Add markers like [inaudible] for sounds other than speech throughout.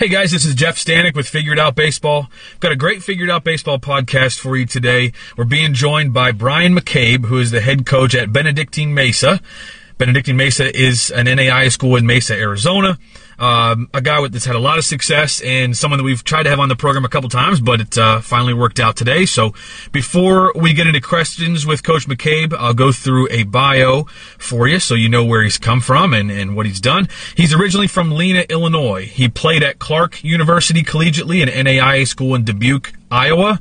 Hey guys, this is Jeff Stanek with Figured Out Baseball. I've got a great Figured Out Baseball podcast for you today. We're being joined by Brian McCabe, who is the head coach at Benedictine Mesa. Benedictine Mesa is an NAI school in Mesa, Arizona. Um, a guy that's had a lot of success and someone that we've tried to have on the program a couple times, but it uh, finally worked out today. So before we get into questions with Coach McCabe, I'll go through a bio for you so you know where he's come from and, and what he's done. He's originally from Lena, Illinois. He played at Clarke University collegiately, an NAIA school in Dubuque, Iowa.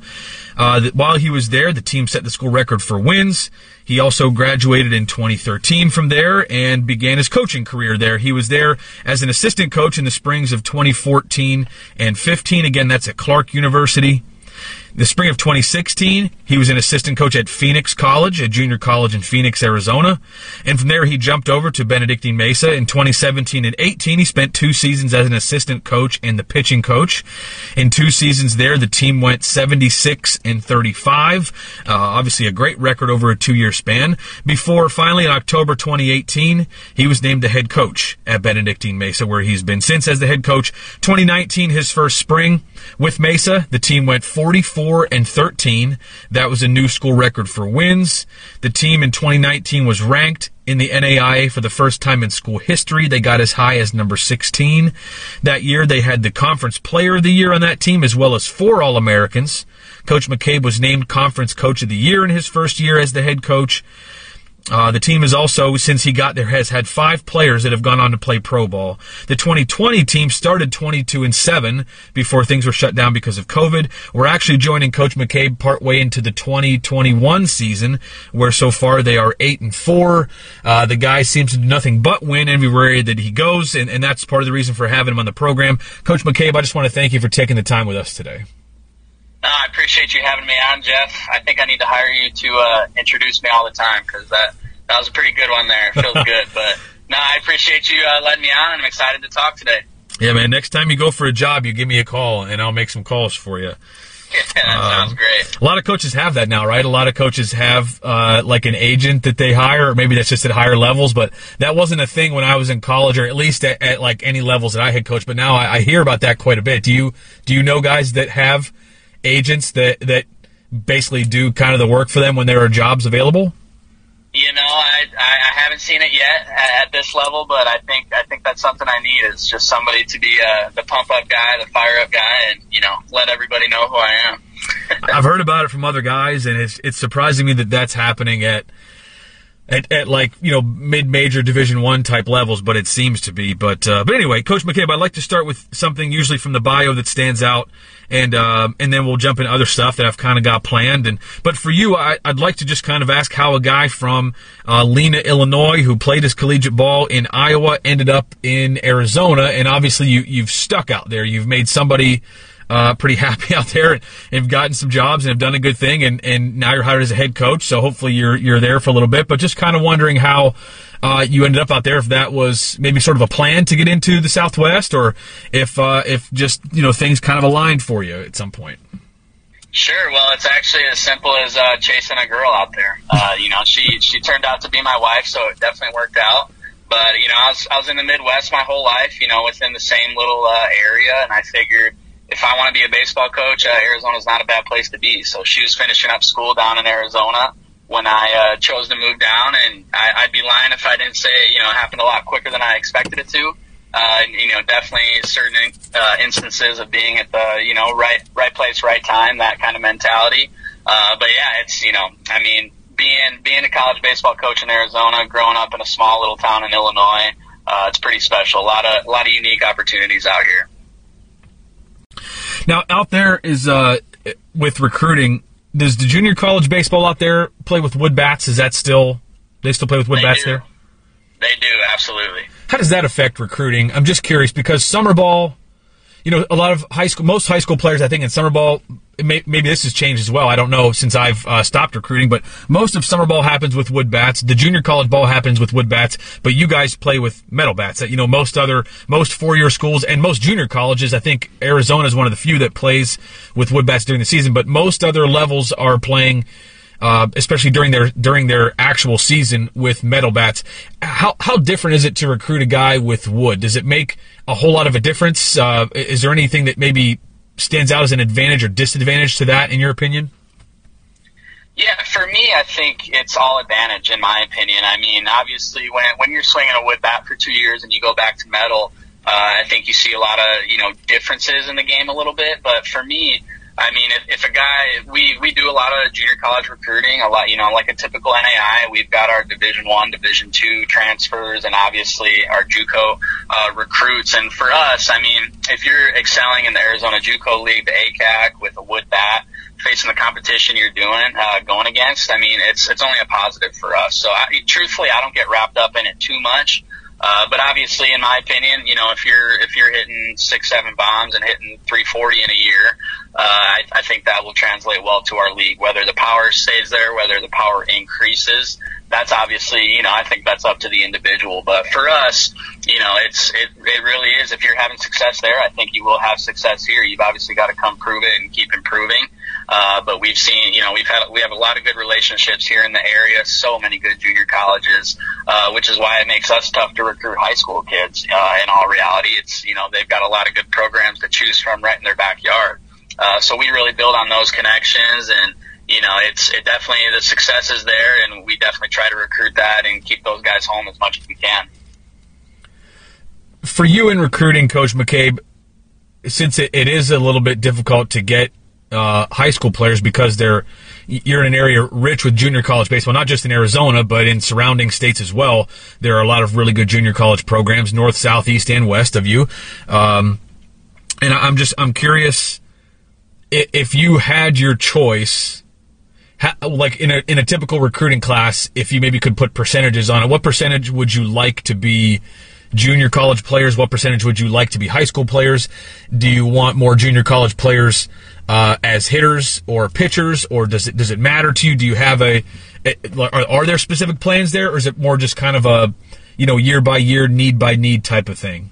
Uh, while he was there, the team set the school record for wins. He also graduated in 2013 from there and began his coaching career there. He was there as an assistant coach in the springs of 2014 and 15. Again, that's at Clarke University. The spring of 2016, he was an assistant coach at Phoenix College, a junior college in Phoenix, Arizona. And from there, he jumped over to Benedictine Mesa. In 2017 and 18, he spent two seasons as an assistant coach and the pitching coach. In two seasons there, the team went 76 and 35. Uh, obviously, a great record over a two year span. Before finally, in October 2018, he was named the head coach at Benedictine Mesa, where he's been since as the head coach. 2019, his first spring with Mesa, the team went 44 and 13. That was a new school record for wins. The team in 2019 was ranked in the NAIA for the first time in school history. They got as high as number 16. That year, they had the conference player of the year on that team, as well as four All Americans. Coach McCabe was named conference coach of the year in his first year as the head coach. Uh, the team is also, since he got there, has had five players that have gone on to play pro ball. The 2020 team started 22 and 7 before things were shut down because of COVID. We're actually joining Coach McCabe partway into the 2021 season, where so far they are 8 and 4. Uh, the guy seems to do nothing but win everywhere that he goes, and, and that's part of the reason for having him on the program. Coach McCabe, I just want to thank you for taking the time with us today. Appreciate you having me on, Jeff. I think I need to hire you to uh, introduce me all the time because that that was a pretty good one there. It feels [laughs] good, but no, I appreciate you uh, letting me on. I'm excited to talk today. Yeah, man. Next time you go for a job, you give me a call, and I'll make some calls for you. Yeah, [laughs] that um, sounds great. A lot of coaches have that now, right? A lot of coaches have uh, like an agent that they hire, or maybe that's just at higher levels. But that wasn't a thing when I was in college, or at least at, at like any levels that I had coached. But now I, I hear about that quite a bit. Do you do you know guys that have agents that that basically do kind of the work for them when there are jobs available? You know, I, I haven't seen it yet at this level, but I think I think that's something I need is just somebody to be uh, the pump up guy, the fire up guy, and you know let everybody know who I am. [laughs] I've heard about it from other guys, and it's it's surprising me that that's happening at at, at like you know mid major Division One type levels, but it seems to be. But uh, but anyway, Coach McCabe, I'd like to start with something usually from the bio that stands out, and uh, and then we'll jump into other stuff that I've kind of got planned. And but for you, I, would like to just kind of ask how a guy from uh, Lena, Illinois, who played his collegiate ball in Iowa, ended up in Arizona, and obviously you you've stuck out there. You've made somebody uh, pretty [laughs] happy out there and have gotten some jobs and have done a good thing. And, and now you're hired as a head coach. So hopefully you're, you're there for a little bit, but just kind of wondering how, uh, you ended up out there, if that was maybe sort of a plan to get into the Southwest or if, uh, if just, you know, things kind of aligned for you at some point. Sure. Well, it's actually as simple as uh, chasing a girl out there. [laughs] Uh, you know, she she turned out to be my wife, so it definitely worked out. But you know, I was I was in the Midwest my whole life. You know, within the same little uh, area, and I figured if I want to be a baseball coach, uh, Arizona's not a bad place to be. So she was finishing up school down in Arizona when I uh, chose to move down, and I, I'd be lying if I didn't say it, you know happened a lot quicker than I expected it to. Uh, you know, definitely certain uh, instances of being at the you know right right place, right time, that kind of mentality. Uh, but yeah, it's you know, I mean, being being a college baseball coach in Arizona, growing up in a small little town in Illinois, uh, it's pretty special. A lot of a lot of unique opportunities out here. Now, out there is uh, with recruiting. Does the junior college baseball out there play with wood bats? Is that still they still play with wood they bats do. there? They do absolutely. How does that affect recruiting? I'm just curious because summer ball, you know, a lot of high school, most high school players, I think, in summer ball may, maybe this has changed as well. I don't know since I've uh, stopped recruiting, but most of summer ball happens with wood bats. The junior college ball happens with wood bats, but you guys play with metal bats. You know, most other, most four-year schools and most junior colleges, I think Arizona is one of the few that plays with wood bats during the season, but most other levels are playing uh, especially during their during their actual season with metal bats. How how different is it to recruit a guy with wood? Does it make a whole lot of a difference? Uh, is there anything that maybe stands out as an advantage or disadvantage to that, in your opinion? Yeah, for me, I think it's all advantage in my opinion. I mean, obviously, when when you're swinging a wood bat for two years and you go back to metal, uh, I think you see a lot of you know differences in the game a little bit. But for me, I mean, if, if a guy, we, we do a lot of junior college recruiting, a lot, you know, like a typical NAI, we've got our Division One, Division Two transfers, and obviously our JUCO uh, recruits. And for us, I mean, if you're excelling in the Arizona JUCO League, the ACAC with a wood bat, facing the competition you're doing, uh, going against, I mean, it's it's only a positive for us. So, I, truthfully, I don't get wrapped up in it too much. Uh, but obviously, in my opinion, you know, if you're if you're hitting six, seven bombs and hitting 340 in a year, uh, I, I think that will translate well to our league. Whether the power stays there, whether the power increases, that's obviously, you know, I think that's up to the individual. But for us, you know, it's it it really is. If you're having success there, I think you will have success here. You've obviously got to come prove it and keep improving. Uh, but we've seen, you know, we've had, we have a lot of good relationships here in the area, so many good junior colleges, uh, which is why it makes us tough to recruit high school kids. Uh, in all reality, it's, you know, they've got a lot of good programs to choose from right in their backyard. Uh, so we really build on those connections and, you know, it's, it definitely, the success is there and we definitely try to recruit that and keep those guys home as much as we can. For you in recruiting, Coach McCabe, since it, it is a little bit difficult to get uh, high school players because they're you're in an area rich with junior college baseball, not just in Arizona, but in surrounding states as well. There are a lot of really good junior college programs, north, south, east, and west of you. Um, and I'm just I'm curious if you had your choice, like in a in a typical recruiting class, if you maybe could put percentages on it, what percentage would you like to be? Junior college players, what percentage would you like to be high school players? Do you want more junior college players uh, as hitters or pitchers, or does it does it matter to you? Do you have a, are, are, there specific plans there, or is it more just kind of a you know year by year, need by need type of thing?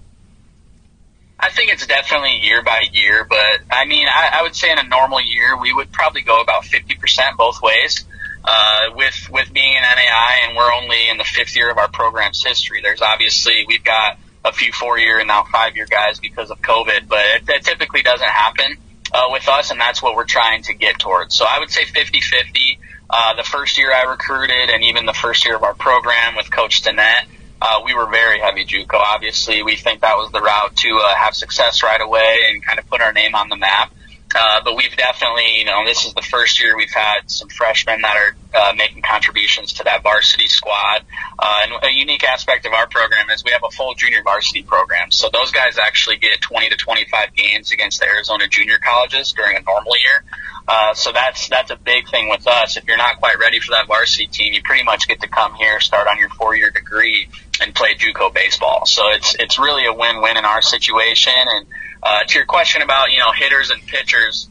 I think it's definitely year by year, but I mean, I, I would say in a normal year we would probably go about fifty percent both ways. Uh, with with being an NAI and we're only in the fifth year of our program's history, there's obviously we've got a few four year and now five year guys because of COVID, but it typically doesn't happen uh, with us, and that's what we're trying to get towards. So I would say 50-50. Uh, the first year I recruited, and even the first year of our program with Coach Stinnett, uh, we were very heavy JUCO. Obviously, we think that was the route to uh, have success right away and kind of put our name on the map. Uh, but we've definitely, you know, this is the first year we've had some freshmen that are uh, making contributions to that varsity squad. Uh, and a unique aspect of our program is we have a full junior varsity program. So those guys actually get 20 to 25 games against the Arizona junior colleges during a normal year. Uh, so that's that's a big thing with us. If you're not quite ready for that varsity team, you pretty much get to come here, start on your four-year degree, and play JUCO baseball. So it's it's really a win-win in our situation. And uh, to your question about you know hitters and pitchers,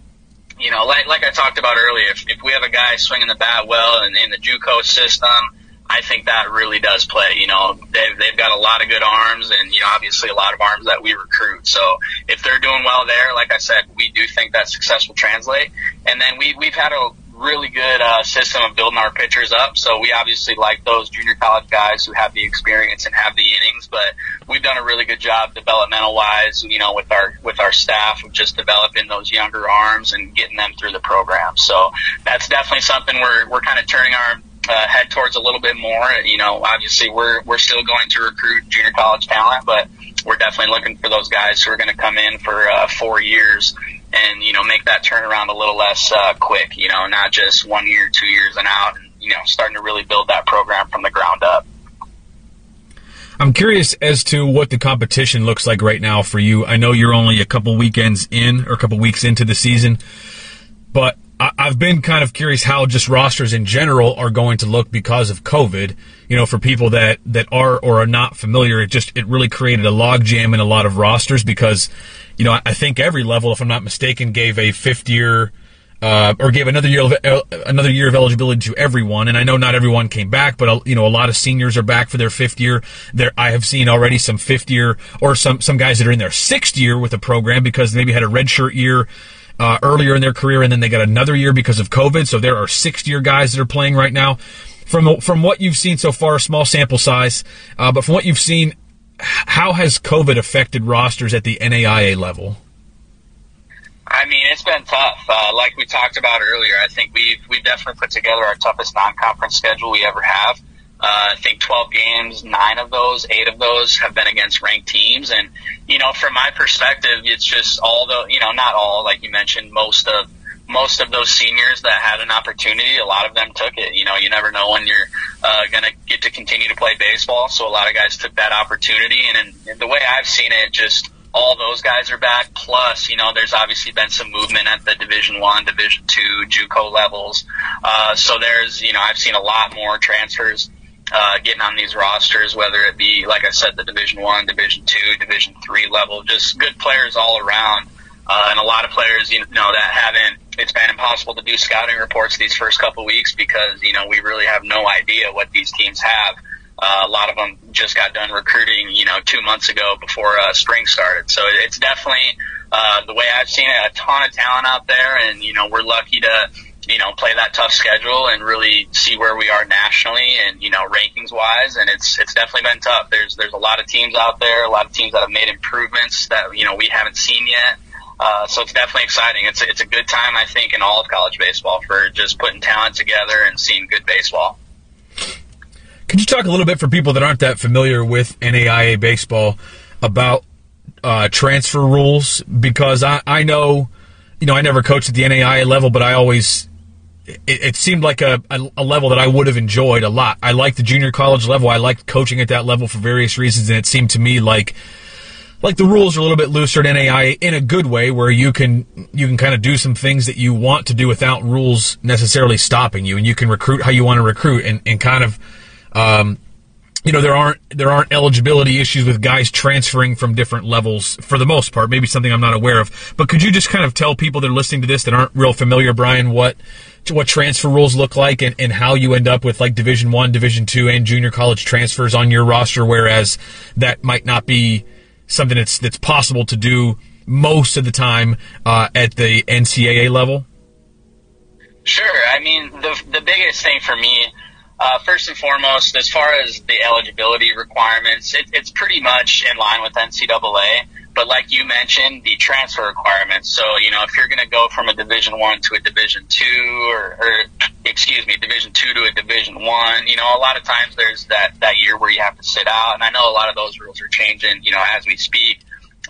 you know, like like I talked about earlier, if, if we have a guy swinging the bat well and in the JUCO system, I think that really does play. You know, they've they've got a lot of good arms, and you know, obviously a lot of arms that we recruit. So if they're doing well there, like I said, we do think that success will translate. And then we we've had a really good uh, system of building our pitchers up. So we obviously like those junior college guys who have the experience and have the innings, but we've done a really good job developmental wise, you know, with our with our staff of just developing those younger arms and getting them through the program. So that's definitely something we're we're kind of turning our uh, head towards a little bit more. You know, obviously we're we're still going to recruit junior college talent, but we're definitely looking for those guys who are going to come in for uh, four years and you know make that turnaround a little less uh, quick. You know, not just one year, two years, and out. And you know, starting to really build that program from the ground up. I'm curious as to what the competition looks like right now for you. I know you're only a couple weekends in or a couple weeks into the season, but I've been kind of curious how just rosters in general are going to look because of COVID. You know, for people that, that are or are not familiar, it just, it really created a logjam in a lot of rosters because, you know, I think every level, if I'm not mistaken, gave a fifth year, uh, or gave another year of, another year of eligibility to everyone. And I know not everyone came back, but you know a lot of seniors are back for their fifth year. There, I have seen already some fifth year or some some guys that are in their sixth year with the program because maybe had a redshirt year uh, earlier in their career, and then they got another year because of COVID. So there are sixth year guys that are playing right now. From from what you've seen so far, small sample size, uh, but from what you've seen, how has COVID affected rosters at the NAIA level? I mean, it's been tough. Uh, like we talked about earlier, I think we've we've definitely put together our toughest non-conference schedule we ever have. Uh, I think 12 games, nine of those, eight of those have been against ranked teams. And, you know, from my perspective, it's just all the, you know, not all, like you mentioned, most of, most of those seniors that had an opportunity, a lot of them took it. You know, you never know when you're uh, going to get to continue to play baseball. So a lot of guys took that opportunity. And, and the way I've seen it, just all those guys are back. Plus, you know, there's obviously been some movement at the Division One, Division Two, JUCO levels. Uh, so there's, you know, I've seen a lot more transfers uh, getting on these rosters, whether it be, like I said, the Division One, Division Two, Division Three level, just good players all around, uh, and a lot of players, you know, that haven't. It's been impossible to do scouting reports these first couple weeks because you know we really have no idea what these teams have. Uh, a lot of them just got done recruiting, you know, two months ago before uh, spring started. So it's definitely uh, the way I've seen it, a ton of talent out there, and you know we're lucky to you know, play that tough schedule and really see where we are nationally and, you know, rankings wise. And it's, it's definitely been tough. There's, there's a lot of teams out there, a lot of teams that have made improvements that, you know, we haven't seen yet. Uh, so it's definitely exciting. It's, it's a good time, I think, in all of college baseball for just putting talent together and seeing good baseball. Could you talk a little bit for people that aren't that familiar with NAIA baseball about uh, transfer rules? Because I, I know, you know, I never coached at the NAIA level, but I always it, it seemed like a, a, a, level that I would have enjoyed a lot. I liked the junior college level. I liked coaching at that level for various reasons, and it seemed to me like like the rules are a little bit looser at NAI in a good way, where you can you can kind of do some things that you want to do without rules necessarily stopping you, and you can recruit how you want to recruit, and, and kind of. Um, you know there aren't there aren't eligibility issues with guys transferring from different levels for the most part. Maybe something I'm not aware of. But could you just kind of tell people that are listening to this that aren't real familiar, Brian, what what transfer rules look like and, and how you end up with like Division One, Division Two, and junior college transfers on your roster, whereas that might not be something that's that's possible to do most of the time uh, at the NCAA level. Sure. I mean, the the biggest thing for me. Uh, first and foremost, as far as the eligibility requirements, it, it's pretty much in line with NCAA. But like you mentioned, the transfer requirements. So you know, if you're going to go from a Division One to a Division Two, or, or excuse me, Division Two to a Division One, you know, a lot of times there's that that year where you have to sit out, and I know a lot of those rules are changing, you know, as we speak.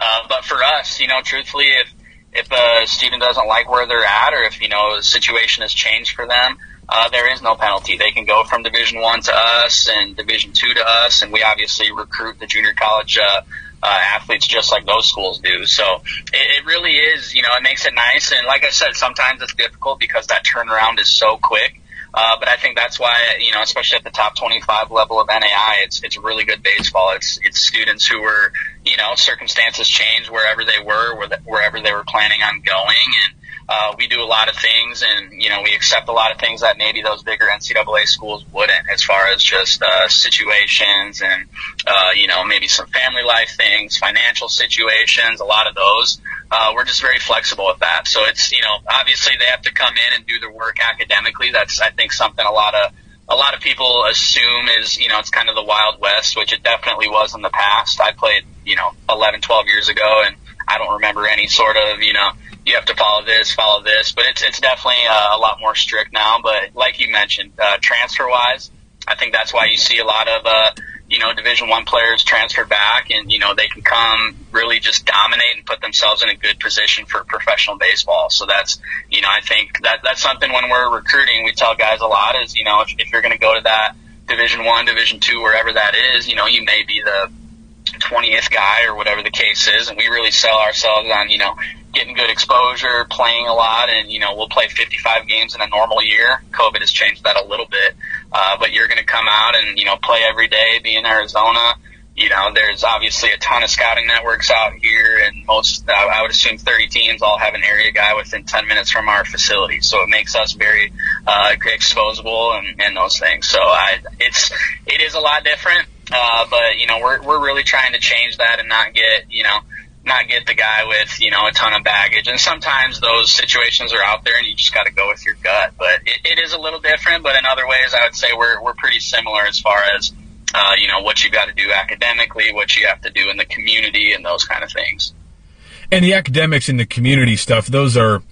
Uh, but for us, you know, truthfully, if if a student doesn't like where they're at, or if you know the situation has changed for them, uh, there is no penalty. They can go from Division One to us and Division Two to us, and we obviously recruit the junior college uh, uh, athletes just like those schools do. So it, it really is, you know, it makes it nice. And like I said, sometimes it's difficult because that turnaround is so quick. Uh, but I think that's why, you know, especially at the top 25 level of NAI, it's, it's really good baseball. It's, it's students who were, you know, circumstances changed wherever they were, wherever they were planning on going. And, uh, we do a lot of things and, you know, we accept a lot of things that maybe those bigger NCAA schools wouldn't as far as just, uh, situations and, uh, you know, maybe some family life things, financial situations, a lot of those. Uh, we're just very flexible with that. So it's, you know, obviously they have to come in and do their work academically. That's, I think, something a lot of, a lot of people assume is, you know, it's kind of the Wild West, which it definitely was in the past. I played, you know, 11, 12 years ago and I don't remember any sort of, you know, you have to follow this, follow this, but it's it's definitely uh, a lot more strict now. But like you mentioned, uh, transfer wise, I think that's why you see a lot of uh, you know Division One players transfer back, and you know they can come really just dominate and put themselves in a good position for professional baseball. So that's you know I think that that's something when we're recruiting, we tell guys a lot is you know if, if you're going to go to that Division One, Division Two, wherever that is, you know you may be the 20th guy or whatever the case is, and we really sell ourselves on you know getting good exposure, playing a lot, and you know we'll play 55 games in a normal year. COVID has changed that a little bit, uh, but you're going to come out and you know play every day, be in Arizona. You know, there's obviously a ton of scouting networks out here, and most I would assume 30 teams all have an area guy within 10 minutes from our facility. So it makes us very uh, exposable and, and those things. So I, it's it is a lot different, uh, but you know we're we're really trying to change that and not get you know not get the guy with you know a ton of baggage. And sometimes those situations are out there, and you just got to go with your gut. But it, it is a little different. But in other ways, I would say we're we're pretty similar as far as uh, you know what you got to do academically, what you have to do in the community, and those kind of things. And the academics and the community stuff, those are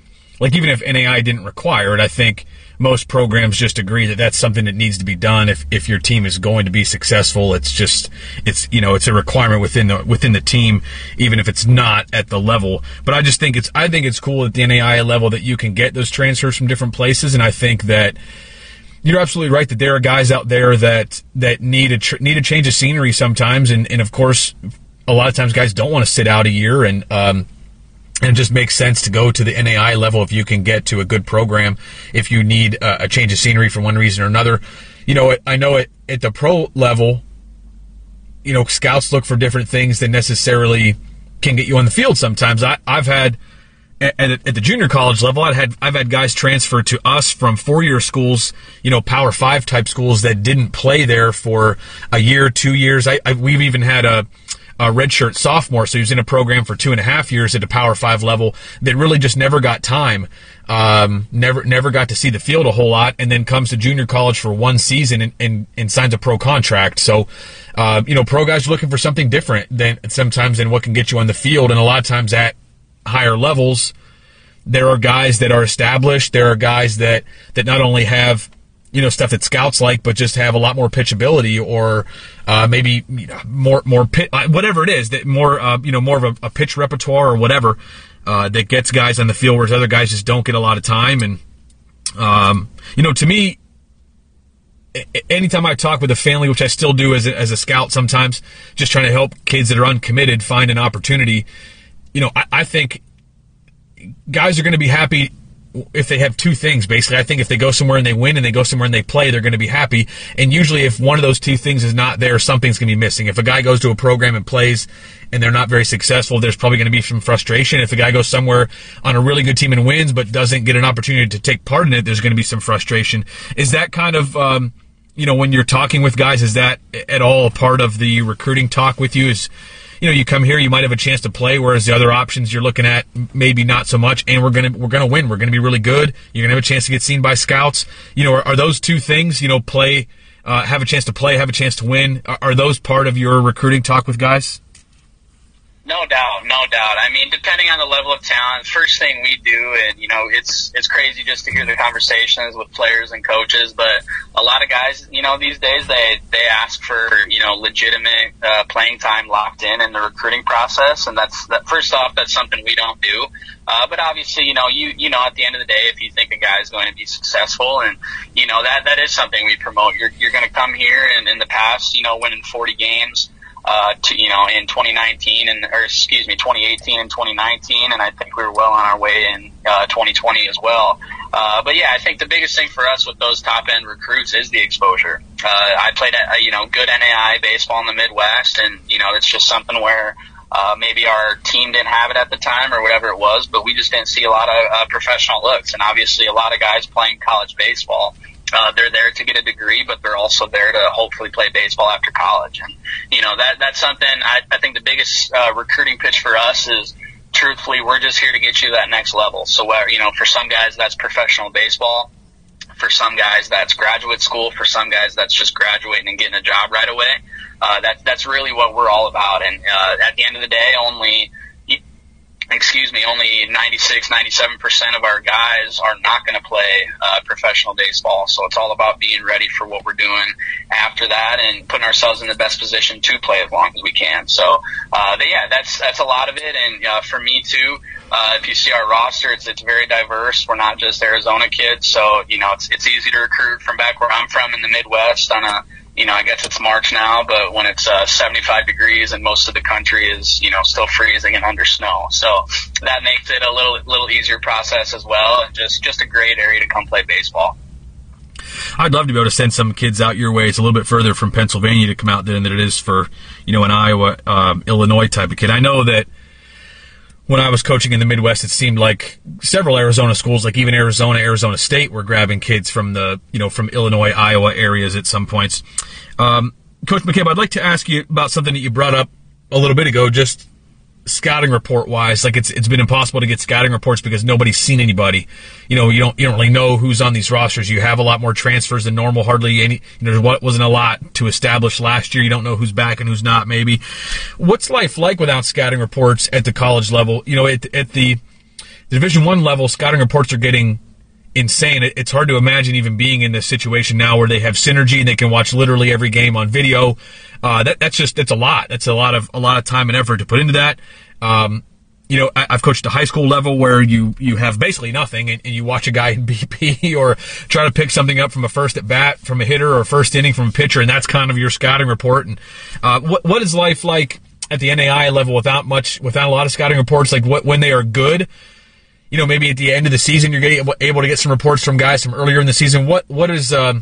like even if NAI didn't require it, I think most programs just agree that that's something that needs to be done if, if your team is going to be successful. It's just it's you know it's a requirement within the within the team, even if it's not at the level. But I just think it's I think it's cool at the NAI level that you can get those transfers from different places, and I think that you're absolutely right that there are guys out there that that need a tr- need a change of scenery sometimes, and and of course a lot of times guys don't want to sit out a year and. Um, and it just makes sense to go to the NAI level if you can get to a good program. If you need uh, a change of scenery for one reason or another, you know, I know it at the pro level, you know, scouts look for different things than necessarily can get you on the field. Sometimes I, I've had at, at, the junior college level, I've had I've had guys transfer to us from four year schools, you know, Power Five type schools that didn't play there for a year, two years. I, I we've even had a a redshirt sophomore, so he was in a program for two and a half years at a Power Five level that really just never got time, um, never never got to see the field a whole lot, and then comes to junior college for one season and, and, and signs a pro contract. So, uh, you know, pro guys are looking for something different than sometimes than what can get you on the field, and a lot of times at higher levels, there are guys that are established. There are guys that that not only have you know stuff that scouts like, but just have a lot more pitchability or uh, maybe you know, more more pit, uh, whatever it is that more uh, you know more of a, a pitch repertoire or whatever uh, that gets guys on the field, whereas other guys just don't get a lot of time. And um, you know, to me, anytime I talk with a family, which I still do as a, as a scout sometimes, just trying to help kids that are uncommitted find an opportunity. You know, I, I think guys are going to be happy if they have two things basically. I think if they go somewhere and they win and they go somewhere and they play they're going to be happy. And usually if one of those two things is not there something's going to be missing. If a guy goes to a program and plays and they're not very successful there's probably going to be some frustration. If a guy goes somewhere on a really good team and wins but doesn't get an opportunity to take part in it there's going to be some frustration. Is that kind of um, you know when you're talking with guys is that at all part of the recruiting talk with you? Is you know, you come here, you might have a chance to play, whereas the other options you're looking at maybe not so much. And we're gonna we're gonna win. We're gonna be really good. You're gonna have a chance to get seen by scouts. You know, are, are those two things? You know, play, uh, have a chance to play, have a chance to win. Are, are those part of your recruiting talk with guys? No doubt, no doubt. I mean, depending on the level of talent, first thing we do, and you know, it's it's crazy just to hear the conversations with players and coaches. But a lot of guys, you know, these days they they ask for you know legitimate uh, playing time locked in in the recruiting process, and that's that. First off, that's something we don't do. Uh, but obviously, you know, you you know, at the end of the day, if you think a guy is going to be successful, and you know that that is something we promote. You're you're going to come here, and in the past, you know, winning 40 games uh, to, you know, in 2019 and, or excuse me, 2018 and 2019. And I think we were well on our way in, uh, 2020 as well. Uh, but yeah, I think the biggest thing for us with those top end recruits is the exposure. Uh, I played, uh, you know, good NAI baseball in the Midwest and, you know, it's just something where, uh, maybe our team didn't have it at the time or whatever it was, but we just didn't see a lot of uh, professional looks. And obviously, a lot of guys playing college baseball uh, they're there to get a degree, but they're also there to hopefully play baseball after college. And you know that that's something I, I think the biggest uh, recruiting pitch for us is truthfully we're just here to get you to that next level. So where you know for some guys that's professional baseball. For some guys, that's graduate school. For some guys, that's just graduating and getting a job right away. Uh, that, that's really what we're all about. And uh, at the end of the day, only excuse me, only 96, 97% of our guys are not going to play uh, professional baseball. So it's all about being ready for what we're doing after that and putting ourselves in the best position to play as long as we can. So, uh, yeah, that's, that's a lot of it. And uh, for me too, uh, if you see our roster, it's, it's very diverse. We're not just Arizona kids. So, you know, it's, it's easy to recruit from back where I'm from in the Midwest on a, you know, I guess it's March now, but when it's uh, 75 degrees and most of the country is, you know, still freezing and under snow. So that makes it a little, little easier process as well. And just, just a great area to come play baseball. I'd love to be able to send some kids out your way. It's a little bit further from Pennsylvania to come out than it is for, you know, an Iowa, um, Illinois type of kid. I know that when I was coaching in the Midwest, it seemed like several Arizona schools, like even Arizona, Arizona State, were grabbing kids from the, you know, from Illinois, Iowa areas at some points. Um, Coach McCabe, I'd like to ask you about something that you brought up a little bit ago, just scouting report wise, like it's it's been impossible to get scouting reports because nobody's seen anybody. You know, you don't you don't really know who's on these rosters. You have a lot more transfers than normal. Hardly any. You know, what wasn't a lot to establish last year. You don't know who's back and who's not. Maybe. What's life like without scouting reports at the college level? You know, at, at the, the Division One level, scouting reports are getting insane. It's hard to imagine even being in this situation now where they have synergy and they can watch literally every game on video. Uh, that, that's just that's a lot. That's a lot of a lot of time and effort to put into that. Um, you know, I, have coached a high school level where you you have basically nothing, and, and, you watch a guy in [laughs] BP or try to pick something up from a first at bat from a hitter or first inning from a pitcher, and that's kind of your scouting report. And uh, what what is life like at the NAI level without much, without a lot of scouting reports? Like what when they are good, you know, maybe at the end of the season you're getting able to get some reports from guys from earlier in the season. What what is uh,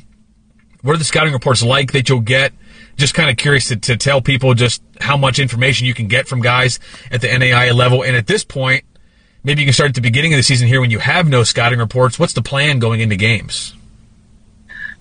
what are the scouting reports like that you'll get? Just kind of curious to, to tell people just how much information you can get from guys at the NAI level. And at this point, maybe you can start at the beginning of the season here when you have no scouting reports. What's the plan going into games?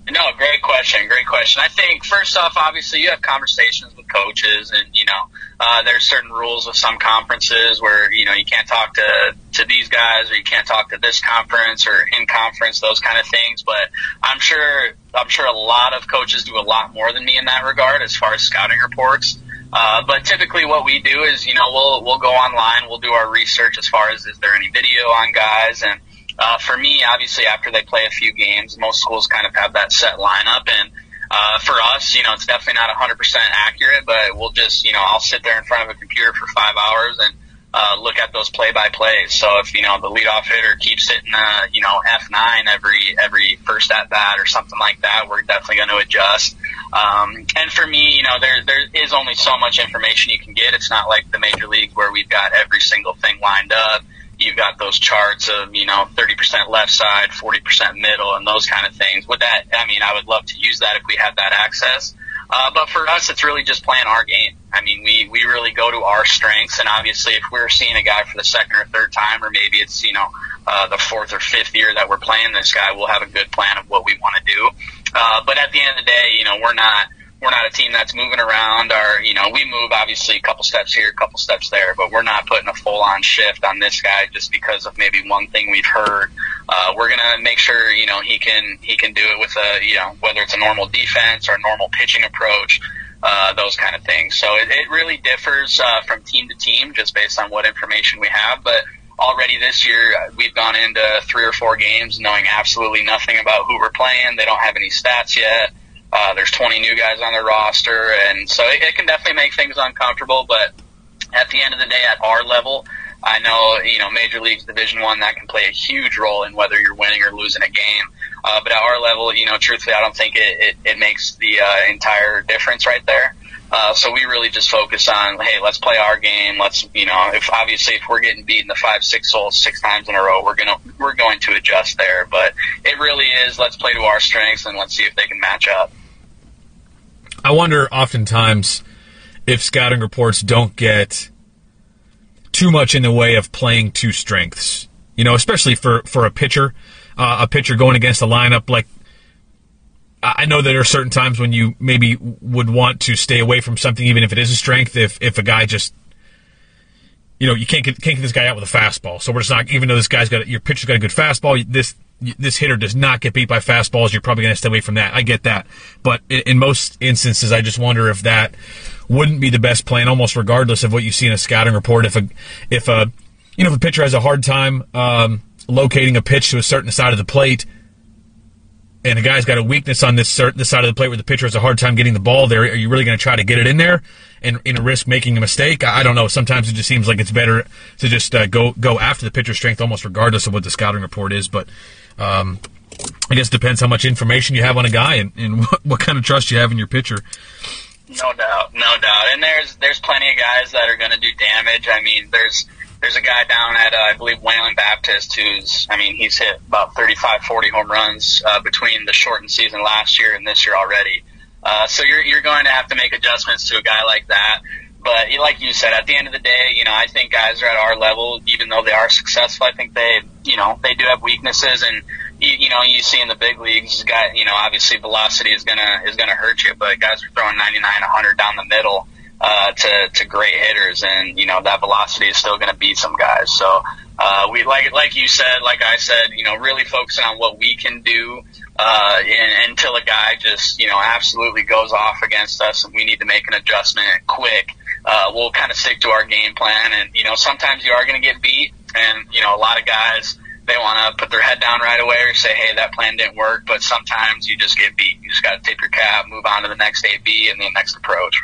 No, great question. Great question. I think first off, obviously, you have conversations with coaches, and you know, uh, there's certain rules of some conferences where you know you can't talk to to these guys, or you can't talk to this conference or in conference, those kind of things. But I'm sure I'm sure a lot of coaches do a lot more than me in that regard as far as scouting reports. Uh, but typically, what we do is, you know, we'll we'll go online, we'll do our research as far as is there any video on guys, and uh, for me, obviously, after they play a few games, most schools kind of have that set lineup. And uh, for us, you know, it's definitely not 100% accurate, but we'll just, you know, I'll sit there in front of a computer for five hours and uh, look at those play-by-plays. So if you know the leadoff hitter keeps hitting, uh, you know, F9 every every first at bat or something like that, we're definitely going to adjust. Um, and for me, you know, there there is only so much information you can get. It's not like the major leagues where we've got every single thing lined up you've got those charts of, you know, 30% left side, 40% middle, and those kind of things. With that, I mean, I would love to use that if we had that access. Uh, but for us, it's really just playing our game. I mean, we, we really go to our strengths, and obviously, if we're seeing a guy for the second or third time, or maybe it's, you know, uh, the fourth or fifth year that we're playing this guy, we'll have a good plan of what we want to do. Uh, but at the end of the day, you know, we're not – we're not a team that's moving around or, you know, we move obviously a couple steps here, a couple steps there, but we're not putting a full on shift on this guy just because of maybe one thing we've heard. Uh, we're going to make sure, you know, he can, he can do it with a, you know, whether it's a normal defense or a normal pitching approach, uh, those kind of things. So it, it really differs, uh, from team to team just based on what information we have, but, already this year we've gone into three or four games knowing absolutely nothing about who we're playing. They don't have any stats yet. Uh, there's 20 new guys on the roster, and so it, it can definitely make things uncomfortable. But at the end of the day, at our level, I know you know Major League's Division One that can play a huge role in whether you're winning or losing a game. Uh, but at our level, you know, truthfully, I don't think it, it, it makes the uh, entire difference right there. Uh, so we really just focus on, hey, let's play our game. Let's, you know, if obviously if we're getting beaten the five, six holes six times in a row, we're gonna we're going to adjust there. But it really is let's play to our strengths and let's see if they can match up. I wonder oftentimes if scouting reports don't get too much in the way of playing to strengths. You know, especially for for a pitcher, uh, a pitcher going against a lineup like. I know there are certain times when you maybe would want to stay away from something, even if it is a strength. If if a guy just, you know, you can't get can't get this guy out with a fastball. So we're just not. Even though this guy's got your pitcher's got a good fastball, this this hitter does not get beat by fastballs, you're probably going to stay away from that. I get that. But in, in, most instances, I just wonder if that wouldn't be the best plan, almost regardless of what you see in a scouting report. If a, if a, you know, if a pitcher has a hard time um, locating a pitch to a certain side of the plate, and a guy's got a weakness on this certain this side of the plate where the pitcher has a hard time getting the ball there, are you really going to try to get it in there and, and risk making a mistake? I, I, don't know. Sometimes it just seems like it's better to just uh, go go after the pitcher's strength, almost regardless of what the scouting report is. But um, I guess it depends how much information you have on a guy and, and [laughs] what, what kind of trust you have in your pitcher. No doubt, no doubt. And there's there's plenty of guys that are going to do damage. I mean, there's there's a guy down at uh, I believe Wayland Baptist who's I mean he's hit about 35, 40 home runs uh, between the shortened season last year and this year already. Uh, so you're you're going to have to make adjustments to a guy like that. But like you said, at the end of the day, you know, I think guys are at our level, even though they are successful. I think they, you know, they do have weaknesses, and you, you know, you see in the big leagues, guy, you know, obviously velocity is gonna is gonna hurt you, but guys are throwing 99, 100 down the middle. Uh, to to great hitters, and you know that velocity is still going to beat some guys. So uh, we like like you said, like I said, you know, really focusing on what we can do uh, and, until a guy just you know absolutely goes off against us, and we need to make an adjustment quick. Uh, we'll kind of stick to our game plan, and you know sometimes you are going to get beat, and you know a lot of guys they want to put their head down right away or say, hey, that plan didn't work. But sometimes you just get beat. You just got to tip your cap, move on to the next AB and the next approach.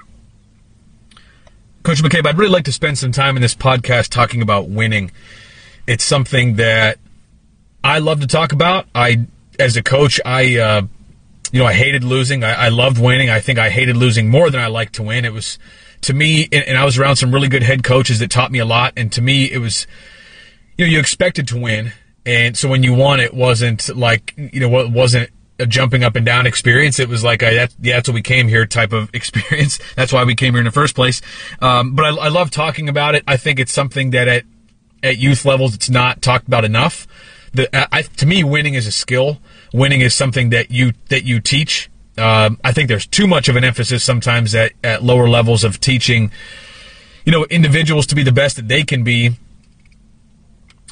Coach McCabe, I'd really like to spend some time in this podcast talking about winning. It's something that I love to talk about. I, as a coach, I, uh, you know, I hated losing. I, I, loved winning. I think I hated losing more than I liked to win. It was, to me, and, and I was around some really good head coaches that taught me a lot. And to me, it was, you know, you expected to win. And so when you won, it wasn't like, you know, it wasn't a jumping up and down experience. It was like, a, that's, yeah, that's what we came here type of [laughs] experience. That's why we came here in the first place. Um, but I, I love talking about it. I think it's something that at, at youth levels, it's not talked about enough. The, I, to me, winning is a skill. Winning is something that you, that you teach. Um, I think there's too much of an emphasis sometimes at, at lower levels of teaching, you know, individuals to be the best that they can be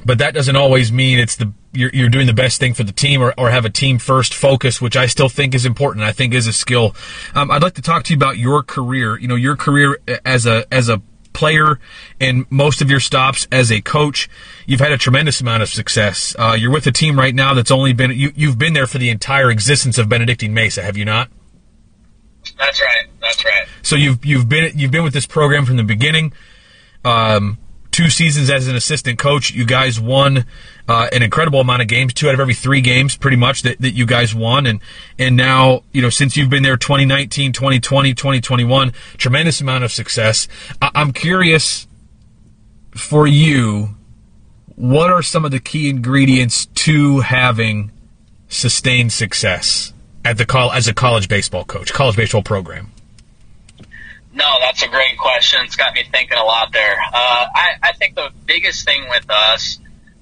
but that doesn't always mean it's the you're, you're doing the best thing for the team or, or have a team first focus, which I still think is important. I think is a skill. Um, I'd like to talk to you about your career. You know, your career as a as a player and most of your stops as a coach. You've had a tremendous amount of success. Uh, you're with a team right now that's only been you, you've been there for the entire existence of Benedictine Mesa, have you not? That's right. That's right. So you've you've been you've been with this program from the beginning. Um, two seasons as an assistant coach. You guys won uh, an incredible amount of games, two out of every three games, pretty much that, that you guys won. And and now, you know, since you've been there 2019, 2020, 2021, tremendous amount of success. I- I'm curious for you, what are some of the key ingredients to having sustained success at the col- as a college baseball coach, college baseball program? No, that's a great question. It's got me thinking a lot there. Uh, I, I think the biggest thing with us,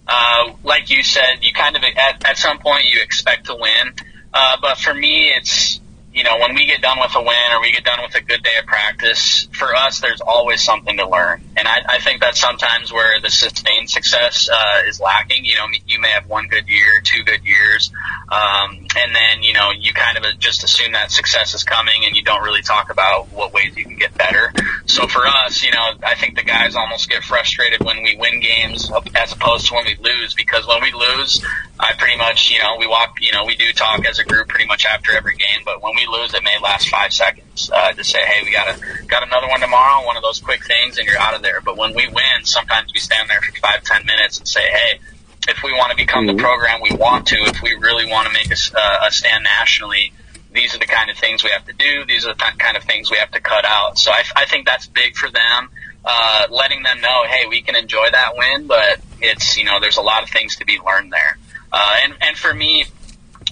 uh, like you said, you kind of at, at some point you expect to win. Uh, but for me, it's you know, when we get done with a win or we get done with a good day of practice, for us, there's always something to learn. And I, I think that's sometimes where the sustained success uh, is lacking. You know, you may have one good year, two good years, um, and then, you know, you kind of just assume that success is coming and you don't really talk about what ways you can get better. So for us, you know, I think the guys almost get frustrated when we win games as opposed to when we lose because when we lose, I pretty much, you know, we walk, you know, we do talk as a group pretty much after every game, but when we lose, it may last five seconds uh, to say, hey, we got a, got another one tomorrow, one of those quick things, and you're out of there. But when we win, sometimes we stand there for five, ten minutes and say, hey, if we want to become mm-hmm. the program we want to, if we really want to make a, uh, a stand nationally, these are the kind of things we have to do. These are the kind of things we have to cut out. So I, I think that's big for them. Uh, letting them know, hey, we can enjoy that win, but it's, you know, there's a lot of things to be learned there. Uh, and, and for me,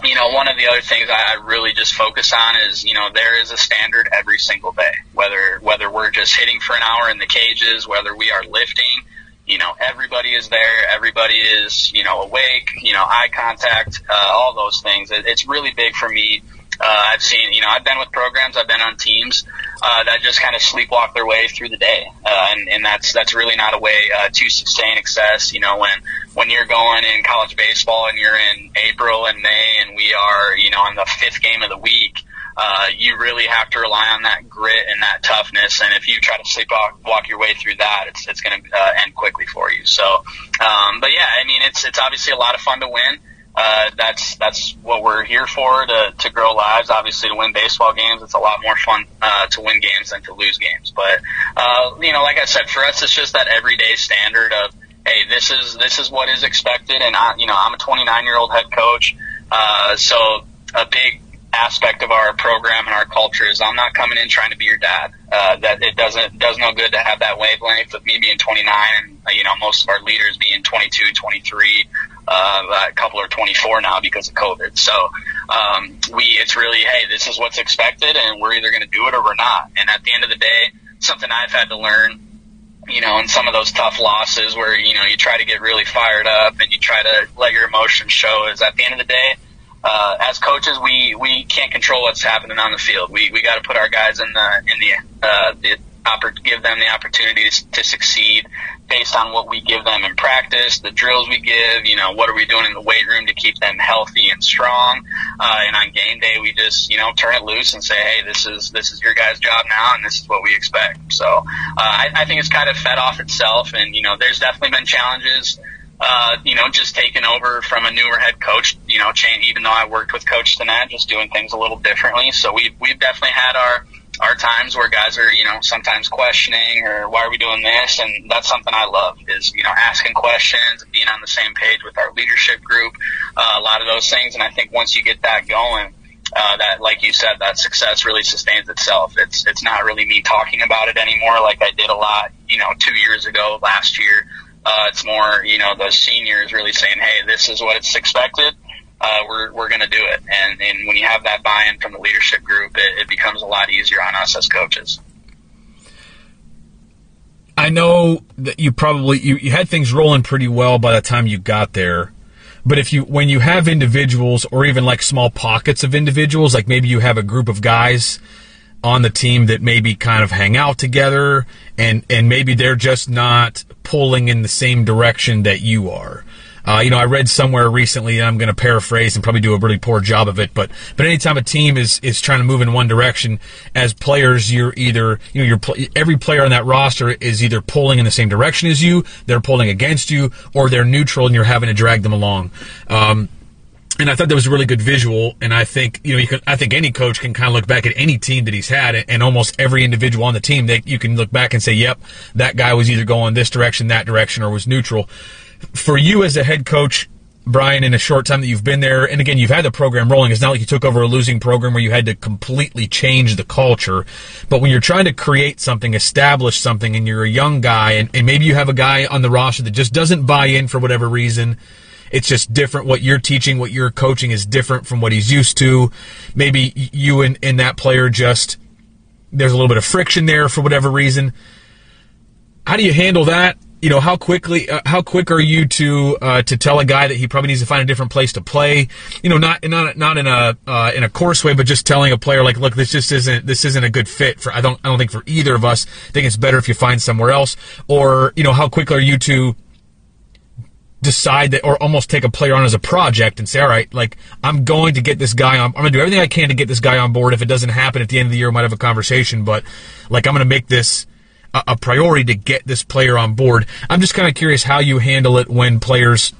you know, one of the other things I really just focus on is, you know, there is a standard every single day. Whether whether we're just hitting for an hour in the cages, whether we are lifting, you know, everybody is there, everybody is, you know, awake, you know, eye contact, uh, all those things. It, it's really big for me. Uh, I've seen, you know, I've been with programs, I've been on teams uh, that just kind of sleepwalk their way through the day, uh, and, and that's that's really not a way uh, to sustain success. You know, when when you're going in college baseball and you're in April and May and we are, you know, in the fifth game of the week, uh, you really have to rely on that grit and that toughness. And if you try to sleepwalk walk your way through that, it's, it's going to uh, end quickly for you. So, um, but yeah, I mean, it's, it's obviously a lot of fun to win. Uh, that's that's what we're here for to to grow lives. Obviously, to win baseball games, it's a lot more fun uh, to win games than to lose games. But uh, you know, like I said, for us, it's just that everyday standard of hey, this is this is what is expected, and I, you know, I'm a 29 year old head coach, uh, so a big aspect of our program and our culture is I'm not coming in trying to be your dad. Uh, that it doesn't does no good to have that wavelength of me being 29 and uh, you know most of our leaders being 22, 23. Uh, a couple are 24 now because of COVID. So um, we it's really hey, this is what's expected, and we're either going to do it or we're not. And at the end of the day, something I've had to learn you know, in some of those tough losses where, you know, you try to get really fired up and you try to let your emotions show is at the end of the day, uh, as coaches, we, we can't control what's happening on the field. We, we got to put our guys in the, in the, uh, the, give them the opportunity to succeed based on what we give them in practice, the drills we give, you know, what are we doing in the weight room to keep them healthy and strong. Uh, and on game day, we just, you know, turn it loose and say, hey, this is, this is your guys' job now and this is what we expect. So, uh, I, I think it's kind of fed off itself. And, you know, there's definitely been challenges. Uh, you know, just taking over from a newer head coach, you know, change, even though I worked with Coach Stinnett, just doing things a little differently. So we've, we've definitely had our, are times where guys are, you know, sometimes questioning or why are we doing this? And that's something I love is, you know, asking questions being on the same page with our leadership group, uh, a lot of those things. And I think once you get that going, uh, that, like you said, that success really sustains itself. It's, it's not really me talking about it anymore like I did a lot, you know, two years ago, last year. Uh, it's more, you know, those seniors really saying, hey, this is what it's expected uh, we're, we're going to do it. And, and when you have that buy-in from the leadership group, it, it becomes a lot easier on us as coaches. I know that you probably you, you had things rolling pretty well by the time you got there. But if you when you have individuals or even like small pockets of individuals, like maybe you have a group of guys on the team that maybe kind of hang out together and and maybe they're just not pulling in the same direction that you are. Uh, you know, I read somewhere recently, and I'm going to paraphrase and probably do a really poor job of it, but but anytime a team is is trying to move in one direction, as players, you're either you know you're every player on that roster is either pulling in the same direction as you, they're pulling against you, or they're neutral and you're having to drag them along. Um, and I thought that was a really good visual. And I think you know, you can, I think any coach can kind of look back at any team that he's had, and almost every individual on the team that you can look back and say, "Yep, that guy was either going this direction, that direction, or was neutral." for you as a head coach, Brian, in a short time that you've been there, and again, you've had the program rolling. It's not like you took over a losing program where you had to completely change the culture. But when you're trying to create something, establish something, and you're a young guy, and, and maybe you have a guy on the roster that just doesn't buy in for whatever reason, it's just different. What you're teaching, what you're coaching is different from what he's used to. Maybe you and, and that player just, there's a little bit of friction there for whatever reason. How do you handle that? you know how quickly uh, how quick are you to uh, to tell a guy that he probably needs to find a different place to play you know not not not in a uh, in a coarse way but just telling a player like look this just isn't this isn't a good fit for I don't I don't think for either of us I think it's better if you find somewhere else or you know how quick are you to decide that or almost take a player on as a project and say all right like I'm going to get this guy on I'm going to do everything I can to get this guy on board if it doesn't happen at the end of the year we might have a conversation but like I'm going to make this a, priority to get this player on board. I'm just kind of curious how you handle it when players,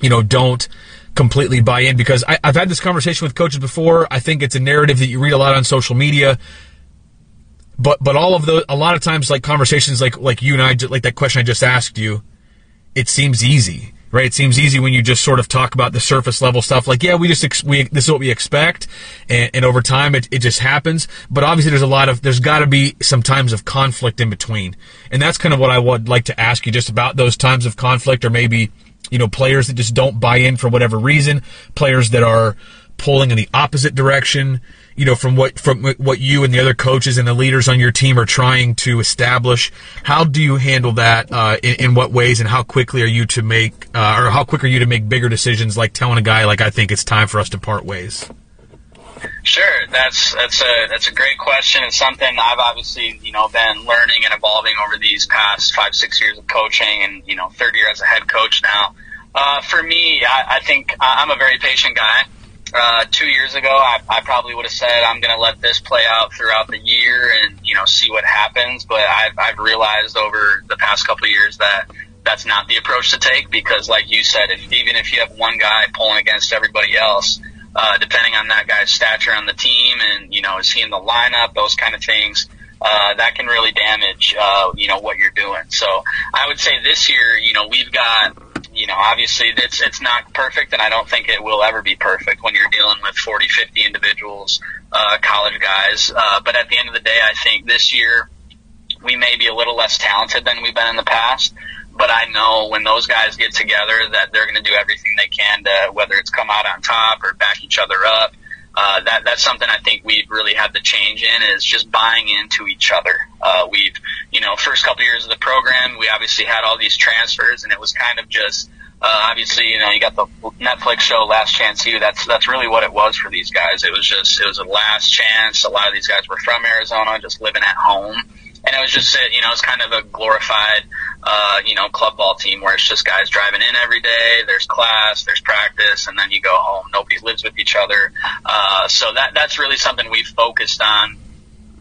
you know, don't completely buy in because I, have had this conversation with coaches before. I think it's a narrative that you read a lot on social media. But but all of the a lot of times like conversations like like you and I like that question I just asked you, it seems easy right? It seems easy when you just sort of talk about the surface level stuff, like yeah, we just ex- we this is what we expect, and, and over time it, it just happens. But obviously, there's a lot of there's got to be some times of conflict in between, and that's kind of what I would like to ask you just about those times of conflict, or maybe you know players that just don't buy in for whatever reason, players that are pulling in the opposite direction you know, from what from what you and the other coaches and the leaders on your team are trying to establish. How do you handle that? Uh, in, in, what ways, and how quickly are you to make, uh, or how quick are you to make bigger decisions, like telling a guy, like I think it's time for us to part ways? Sure, that's that's a that's a great question. It's something I've obviously you know been learning and evolving over these past five six years of coaching, and you know third year as a head coach now. Uh, for me, I, I think I'm a very patient guy uh, two years ago, I, I probably would have said I'm going to let this play out throughout the year and you know see what happens. But I've, I've realized over the past couple years that that's not the approach to take because, like you said, if even if you have one guy pulling against everybody else, uh, depending on that guy's stature on the team and you know is he in the lineup, those kind of things. Uh, that can really damage, uh, you know, what you're doing. So I would say this year, you know, we've got you know, obviously it's it's not perfect, and I don't think it will ever be perfect when you're dealing with 40, 50 individuals, uh, college guys. Uh, but at the end of the day, I think this year we may be a little less talented than we've been in the past. But I know when those guys get together that they're going to do everything they can to, whether it's come out on top or back each other up. Uh, that that's something I think we've really had to change in is just buying into each other. Uh, we've you know first couple years of the program, we obviously had all these transfers, and it was kind of just uh, obviously you know you got the Netflix show Last Chance U. That's that's really what it was for these guys. It was just it was a last chance. A lot of these guys were from Arizona, just living at home and it was just you know it's kind of a glorified uh, you know club ball team where it's just guys driving in every day. There's class, there's practice, and then you go home. Nobody lives with each other, uh, so that that's really something we've focused on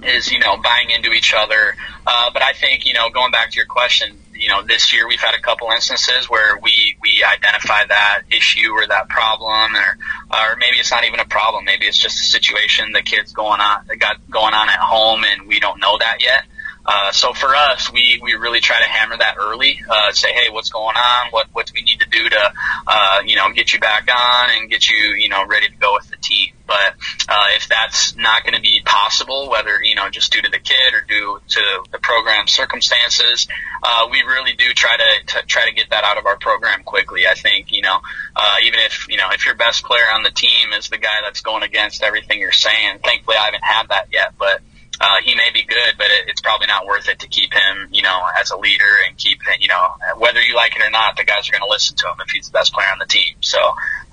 is you know buying into each other. Uh, but I think you know going back to your question, you know this year we've had a couple instances where we we identify that issue or that problem, or or maybe it's not even a problem. Maybe it's just a situation the kids going on that got going on at home, and we don't know that yet. Uh, so for us, we, we really try to hammer that early. Uh, say, hey, what's going on? What what do we need to do to, uh, you know, get you back on and get you, you know, ready to go with the team. But uh, if that's not going to be possible, whether you know just due to the kid or due to the program circumstances, uh, we really do try to, to try to get that out of our program quickly. I think you know, uh, even if you know if your best player on the team is the guy that's going against everything you're saying. Thankfully, I haven't had that yet, but uh, he may be good, but it, it's probably not worth it to keep him, you know, as a leader and keep, you know, whether you like it or not, the guys are going to listen to him if he's the best player on the team. So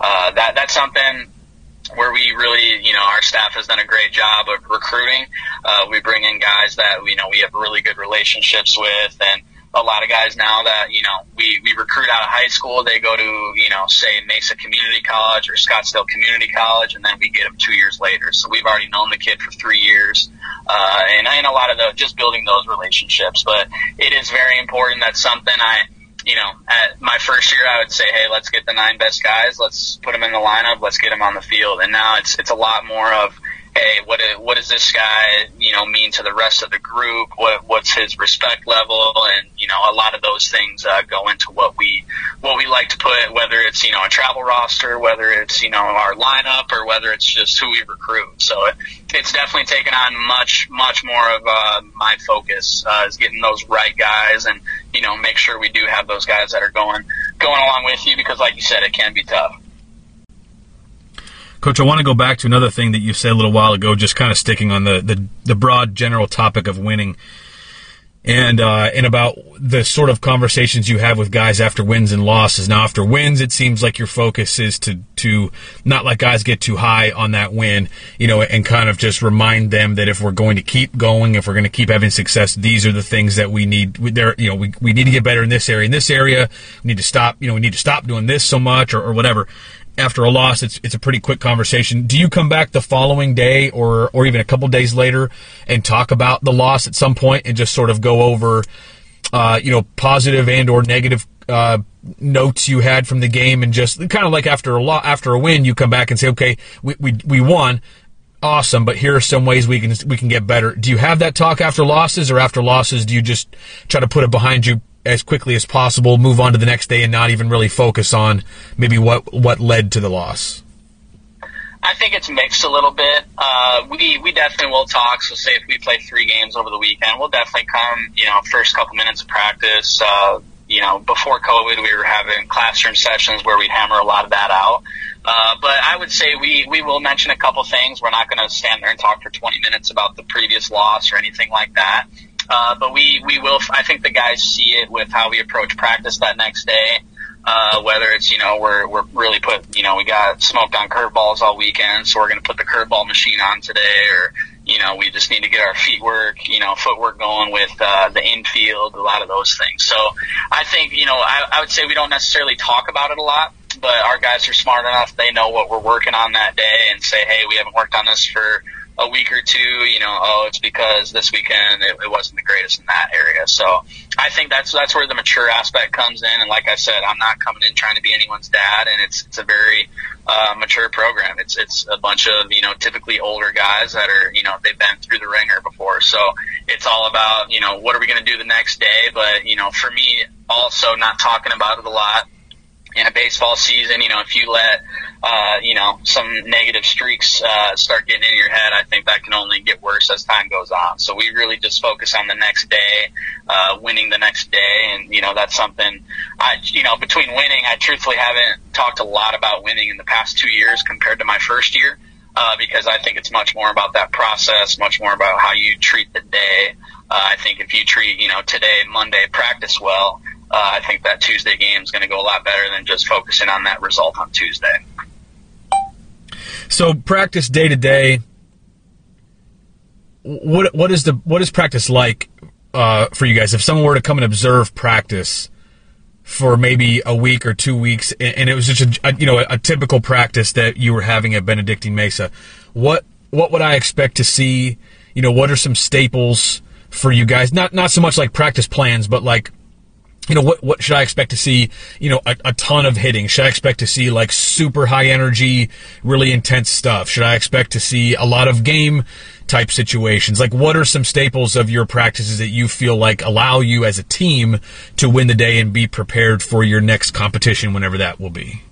uh, that that's something where we really, you know, our staff has done a great job of recruiting. Uh, we bring in guys that you know we have really good relationships with, and a lot of guys now that you know we we recruit out of high school. They go to you know say Mesa Community College or Scottsdale Community College, and then we get them two years later. So we've already known the kid for three years, uh, and and a lot of the just building those relationships. But it is very important. That's something I. You know, at my first year, I would say, "Hey, let's get the nine best guys. Let's put them in the lineup. Let's get them on the field." And now it's it's a lot more of, hey, what is, what does this guy, you know, mean to the rest of the group? What what's his respect level? And you know, a lot of those things uh, go into what we what we like to put, whether it's you know a travel roster, whether it's you know our lineup, or whether it's just who we recruit. So it, it's definitely taken on much much more of uh, my focus uh, is getting those right guys, and you know, make sure we do have those guys that are going going along with you because, like you said, it can be tough. Coach, I want to go back to another thing that you said a little while ago, just kind of sticking on the, the, the broad general topic of winning and uh, and about the sort of conversations you have with guys after wins and losses. Now, after wins, it seems like your focus is to to not let guys get too high on that win, you know, and kind of just remind them that if we're going to keep going, if we're going to keep having success, these are the things that we need. There, you know, we, we need to get better in this area. In this area, we need to stop. You know, we need to stop doing this so much or, or whatever after a loss, it's it's a pretty quick conversation. Do you come back the following day or or even a couple days later and talk about the loss at some point and just sort of go over, uh, you know, positive and or negative uh, notes you had from the game and just kind of like after a lot after a win, you come back and say, okay, we we we won. Awesome, but here are some ways we can we can get better. Do you have that talk after losses, or after losses, do you just try to put it behind you as quickly as possible, move on to the next day, and not even really focus on maybe what what led to the loss? I think it's mixed a little bit. Uh, we we definitely will talk. So, say if we play three games over the weekend, we'll definitely come. You know, first couple minutes of practice. Uh, you know, before COVID, we were having classroom sessions where we'd hammer a lot of that out. Uh, but I would say we, we will mention a couple things. We're not going to stand there and talk for 20 minutes about the previous loss or anything like that. Uh, but we, we will, I think the guys see it with how we approach practice that next day. Uh, whether it's, you know, we're, we're really put, you know, we got smoked on curveballs all weekend, so we're going to put the curveball machine on today, or, you know, we just need to get our feet work, you know, footwork going with, uh, the infield, a lot of those things. So I think, you know, I, I would say we don't necessarily talk about it a lot, but our guys are smart enough. They know what we're working on that day and say, hey, we haven't worked on this for, a week or two, you know, oh, it's because this weekend it, it wasn't the greatest in that area. So I think that's that's where the mature aspect comes in. And like I said, I'm not coming in trying to be anyone's dad, and it's it's a very uh, mature program. It's it's a bunch of you know typically older guys that are you know they've been through the wringer before. So it's all about you know what are we going to do the next day. But you know, for me, also not talking about it a lot in a baseball season. You know, if you let uh, you know, some negative streaks uh, start getting in your head, I think that can only get worse as time goes on. So we really just focus on the next day, uh, winning the next day, and you know that's something. I, you know, between winning, I truthfully haven't talked a lot about winning in the past two years compared to my first year. Uh, because I think it's much more about that process, much more about how you treat the day. Uh, I think if you treat, you know, today, Monday, practice well, I think that Tuesday game is going to go a lot better than just focusing on that result on Tuesday. So practice day to day. What what is the what is practice like uh, for you guys. If someone were to come and observe practice for maybe a week or two weeks, and, and it was just a, a you know a, a typical practice that you were having at Benedictine Mesa, what what would I expect to see? You know, what are some staples for you guys? Not not so much like practice plans, but like you know what what should I expect to see? You know, a, a, ton of hitting. Should I expect to see like super high energy, really intense stuff? Should I expect to see a lot of game type situations? Like, what are some staples of your practices that you feel like allow you as a team to win the day and be prepared for your next competition, whenever that will be?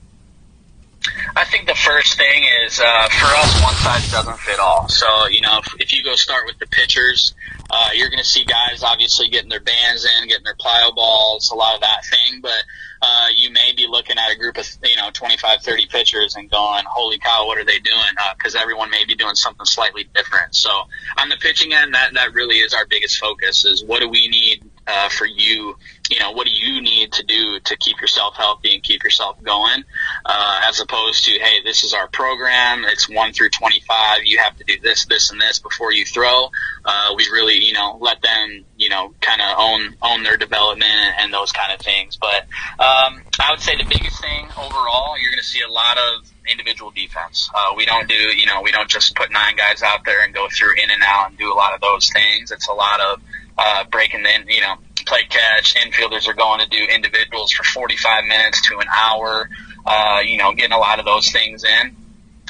I think the first thing is uh, for us, one size doesn't fit all. So you know, if, if you go start with the pitchers, uh, you're going to see guys obviously getting their bands in, getting their plyo balls, a lot of that thing. But uh, you may be looking at a group of you know 25, 30 pitchers and going, "Holy cow, what are they doing?" Because uh, everyone may be doing something slightly different. So on the pitching end, that that really is our biggest focus: is what do we need uh, for you you know, what do you need to do to keep yourself healthy and keep yourself going, uh, as opposed to, hey, this is our program. It's one through 25. You have to do this, this, and this before you throw. Uh, we really, you know, let them, you know, kind of own, own their development and those kind of things. But, um, I would say the biggest thing overall, you're going to see a lot of individual defense. Uh, we don't do, you know, we don't just put nine guys out there and go through in and out and do a lot of those things. It's a lot of, uh, breaking the, you know, play catch. Infielders are going to do individuals for 45 minutes to an hour. Uh, you know, getting a lot of those things in.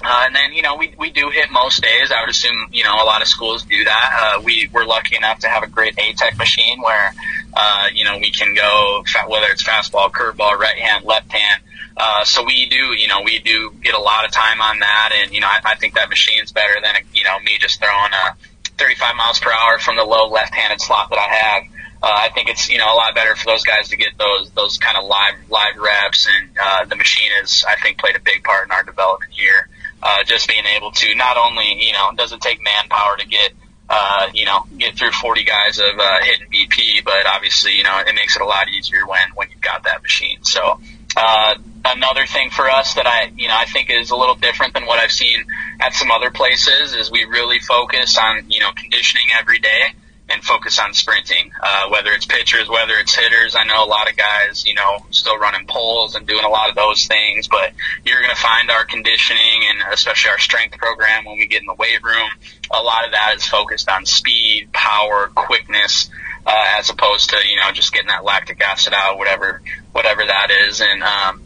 Uh, and then, you know, we, we do hit most days. I would assume, you know, a lot of schools do that. Uh, we, we're lucky enough to have a great ATEC machine where, uh, you know, we can go, whether it's fastball, curveball, right hand, left hand. Uh, so we do, you know, we do get a lot of time on that. And, you know, I, I think that machine's better than, you know, me just throwing a 35 miles per hour from the low left-handed slot that I have uh, I think it's you know a lot better for those guys to get those those kind of live live reps, and uh, the machine has I think played a big part in our development here. Uh, just being able to not only you know does it take manpower to get uh, you know get through 40 guys of uh, hitting BP, but obviously you know it makes it a lot easier when when you've got that machine. So. Uh, another thing for us that I, you know, I think is a little different than what I've seen at some other places is we really focus on, you know, conditioning every day and focus on sprinting, uh, whether it's pitchers, whether it's hitters. I know a lot of guys, you know, still running poles and doing a lot of those things, but you're going to find our conditioning and especially our strength program when we get in the weight room, a lot of that is focused on speed, power, quickness, uh, as opposed to, you know, just getting that lactic acid out, whatever, whatever that is. And, um,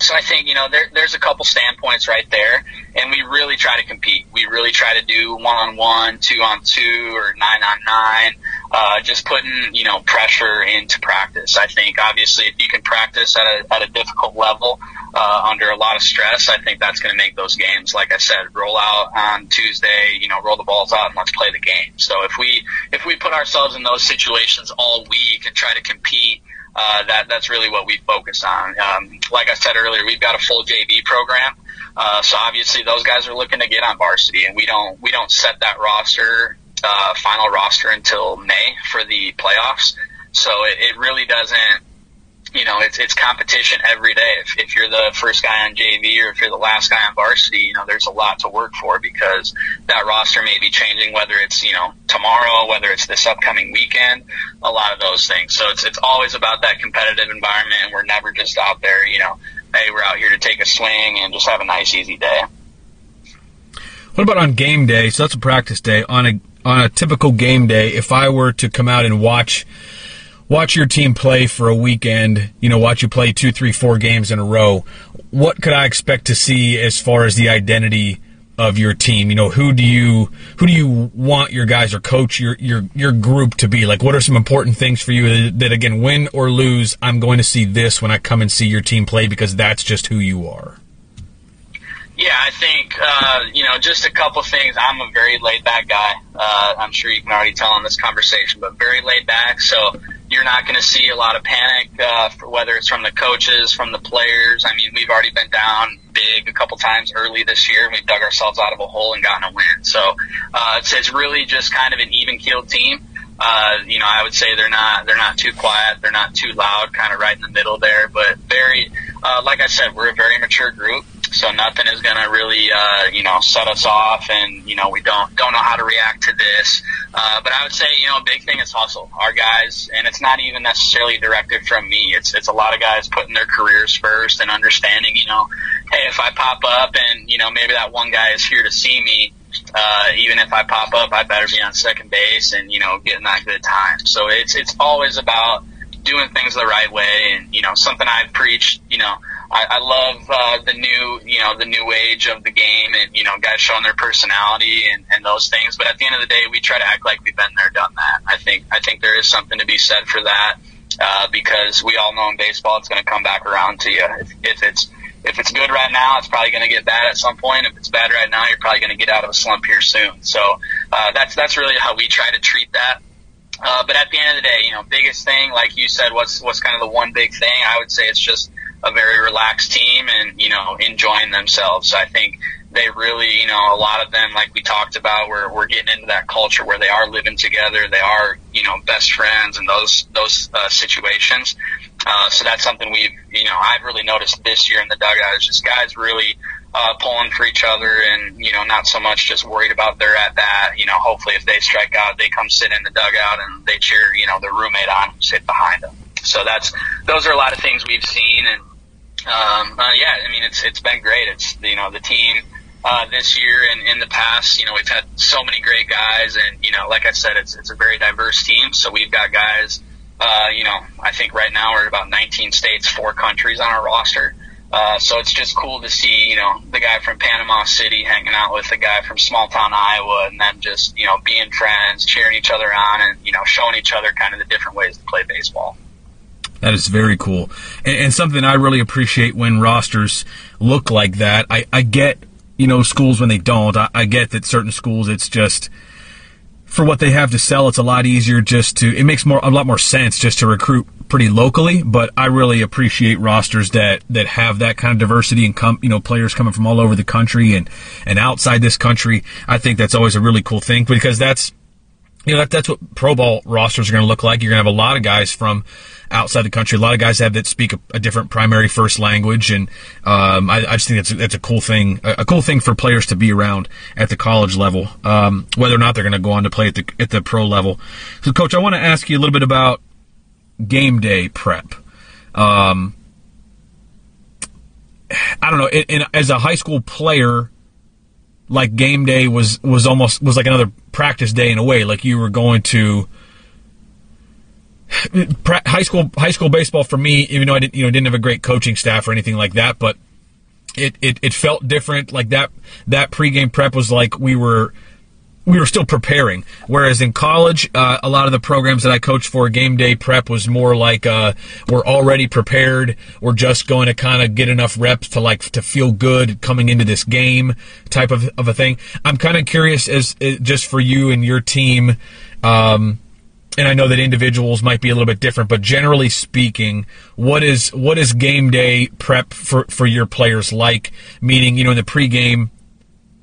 so I think, you know, there, there's a couple standpoints right there, and we really try to compete. We really try to do one on one, two on two, or nine on nine, uh, just putting, you know, pressure into practice. I think obviously if you can practice at a, at a difficult level, uh, under a lot of stress, I think that's going to make those games, like I said, roll out on Tuesday, you know, roll the balls out and let's play the game. So if we, if we put ourselves in those situations all week and try to compete, uh, that that's really what we focus on. Um, like I said earlier, we've got a full JV program, uh, so obviously those guys are looking to get on varsity, and we don't we don't set that roster uh, final roster until May for the playoffs. So it, it really doesn't you know, it's it's competition every day. If, if you're the first guy on JV or if you're the last guy on varsity, you know, there's a lot to work for because that roster may be changing, whether it's you know tomorrow, whether it's this upcoming weekend, a lot of those things. So it's it's always about that competitive environment, and we're never just out there, you know, hey, we're out here to take a swing and just have a nice easy day. What about on game day? So that's a practice day. On a on a typical game day, if I were to come out and watch watch your team play for a weekend, you know, watch you play two, three, four games in a row, what could I expect to see as far as the identity of your team? You know, who do you who do you want your guys or coach your your your group to be? Like, what are some important things for you that, again, win or lose, I'm going to see this when I come and see your team play because that's just who you are. Yeah, I think uh, you know just a couple things. I'm a very laid back guy. Uh, I'm sure you can already tell in this conversation, but very laid back. So you're not going to see a lot of panic, uh, whether it's from the coaches, from the players. I mean, we've already been down big a couple times early this year, and we've dug ourselves out of a hole and gotten a win. So uh, it's, it's really just kind of an even keeled team. Uh, you know, I would say they're not they're not too quiet, they're not too loud, kind of right in the middle there. But very, uh, like I said, we're a very mature group, so nothing is going to really, uh, you know, set us off, and you know, we don't don't know how to react to this. Uh, but I would say, you know, a big thing is hustle. Our guys, and it's not even necessarily directed from me. It's it's a lot of guys putting their careers first and understanding, you know, hey, if I pop up and you know maybe that one guy is here to see me. Uh, even if I pop up, I better be on second base and you know getting that good time. So it's it's always about doing things the right way, and you know something I've preached. You know, I, I love uh, the new you know the new age of the game, and you know guys showing their personality and, and those things. But at the end of the day, we try to act like we've been there, done that. I think I think there is something to be said for that. Uh, because we all know in baseball it's going to come back around to you. If, if it's if it's good right now, it's probably going to get bad at some point. If it's bad right now, you're probably going to get out of a slump here soon. So uh, that's that's really how we try to treat that. Uh, but at the end of the day, you know, biggest thing, like you said, what's what's kind of the one big thing? I would say it's just a very relaxed team and you know enjoying themselves. I think they really, you know, a lot of them, like we talked about, we're we're getting into that culture where they are living together, they are, you know, best friends and those those uh, situations. Uh, so that's something we've, you know, I've really noticed this year in the dugout is just guys really uh, pulling for each other and, you know, not so much just worried about their at bat. You know, hopefully if they strike out, they come sit in the dugout and they cheer, you know, their roommate on who's hit behind them. So that's, those are a lot of things we've seen. And, um, uh, yeah, I mean, it's, it's been great. It's, you know, the team, uh, this year and in the past, you know, we've had so many great guys and, you know, like I said, it's, it's a very diverse team. So we've got guys, uh, you know, I think right now we're about 19 states, four countries on our roster. Uh, so it's just cool to see, you know, the guy from Panama City hanging out with the guy from small town Iowa and then just, you know, being friends, cheering each other on and, you know, showing each other kind of the different ways to play baseball. That is very cool. And, and something I really appreciate when rosters look like that. I, I get, you know, schools when they don't. I, I get that certain schools, it's just, for what they have to sell, it's a lot easier just to. It makes more a lot more sense just to recruit pretty locally. But I really appreciate rosters that that have that kind of diversity and come you know players coming from all over the country and and outside this country. I think that's always a really cool thing because that's you know that, that's what pro ball rosters are going to look like. You're going to have a lot of guys from outside the country. A lot of guys have that speak a, a different primary first language, and um, I, I, just think that's a, that's a cool thing, a, a, cool thing for players to be around at the college level, um, whether or not they're going to go on to play at the at the pro level. So, coach, I want to ask you a little bit about game day prep. Um, I don't know. In, in, as a high school player, like game day was was almost was like another practice day in a way. Like you were going to high school high school baseball for me, even though I didn't you know didn't have a great coaching staff or anything like that, but it, it, it felt different. Like that that pregame prep was like we were we were still preparing. Whereas in college, uh, a lot of the programs that I coached for, game day prep was more like uh, we're already prepared. We're just going to kind of get enough reps to like to feel good coming into this game type of, of a thing. I'm kind of curious as, as, just for you and your team. Um, and I know that individuals might be a little bit different, but generally speaking, what is what is game day prep for for your players like? Meaning, you know, in the pregame,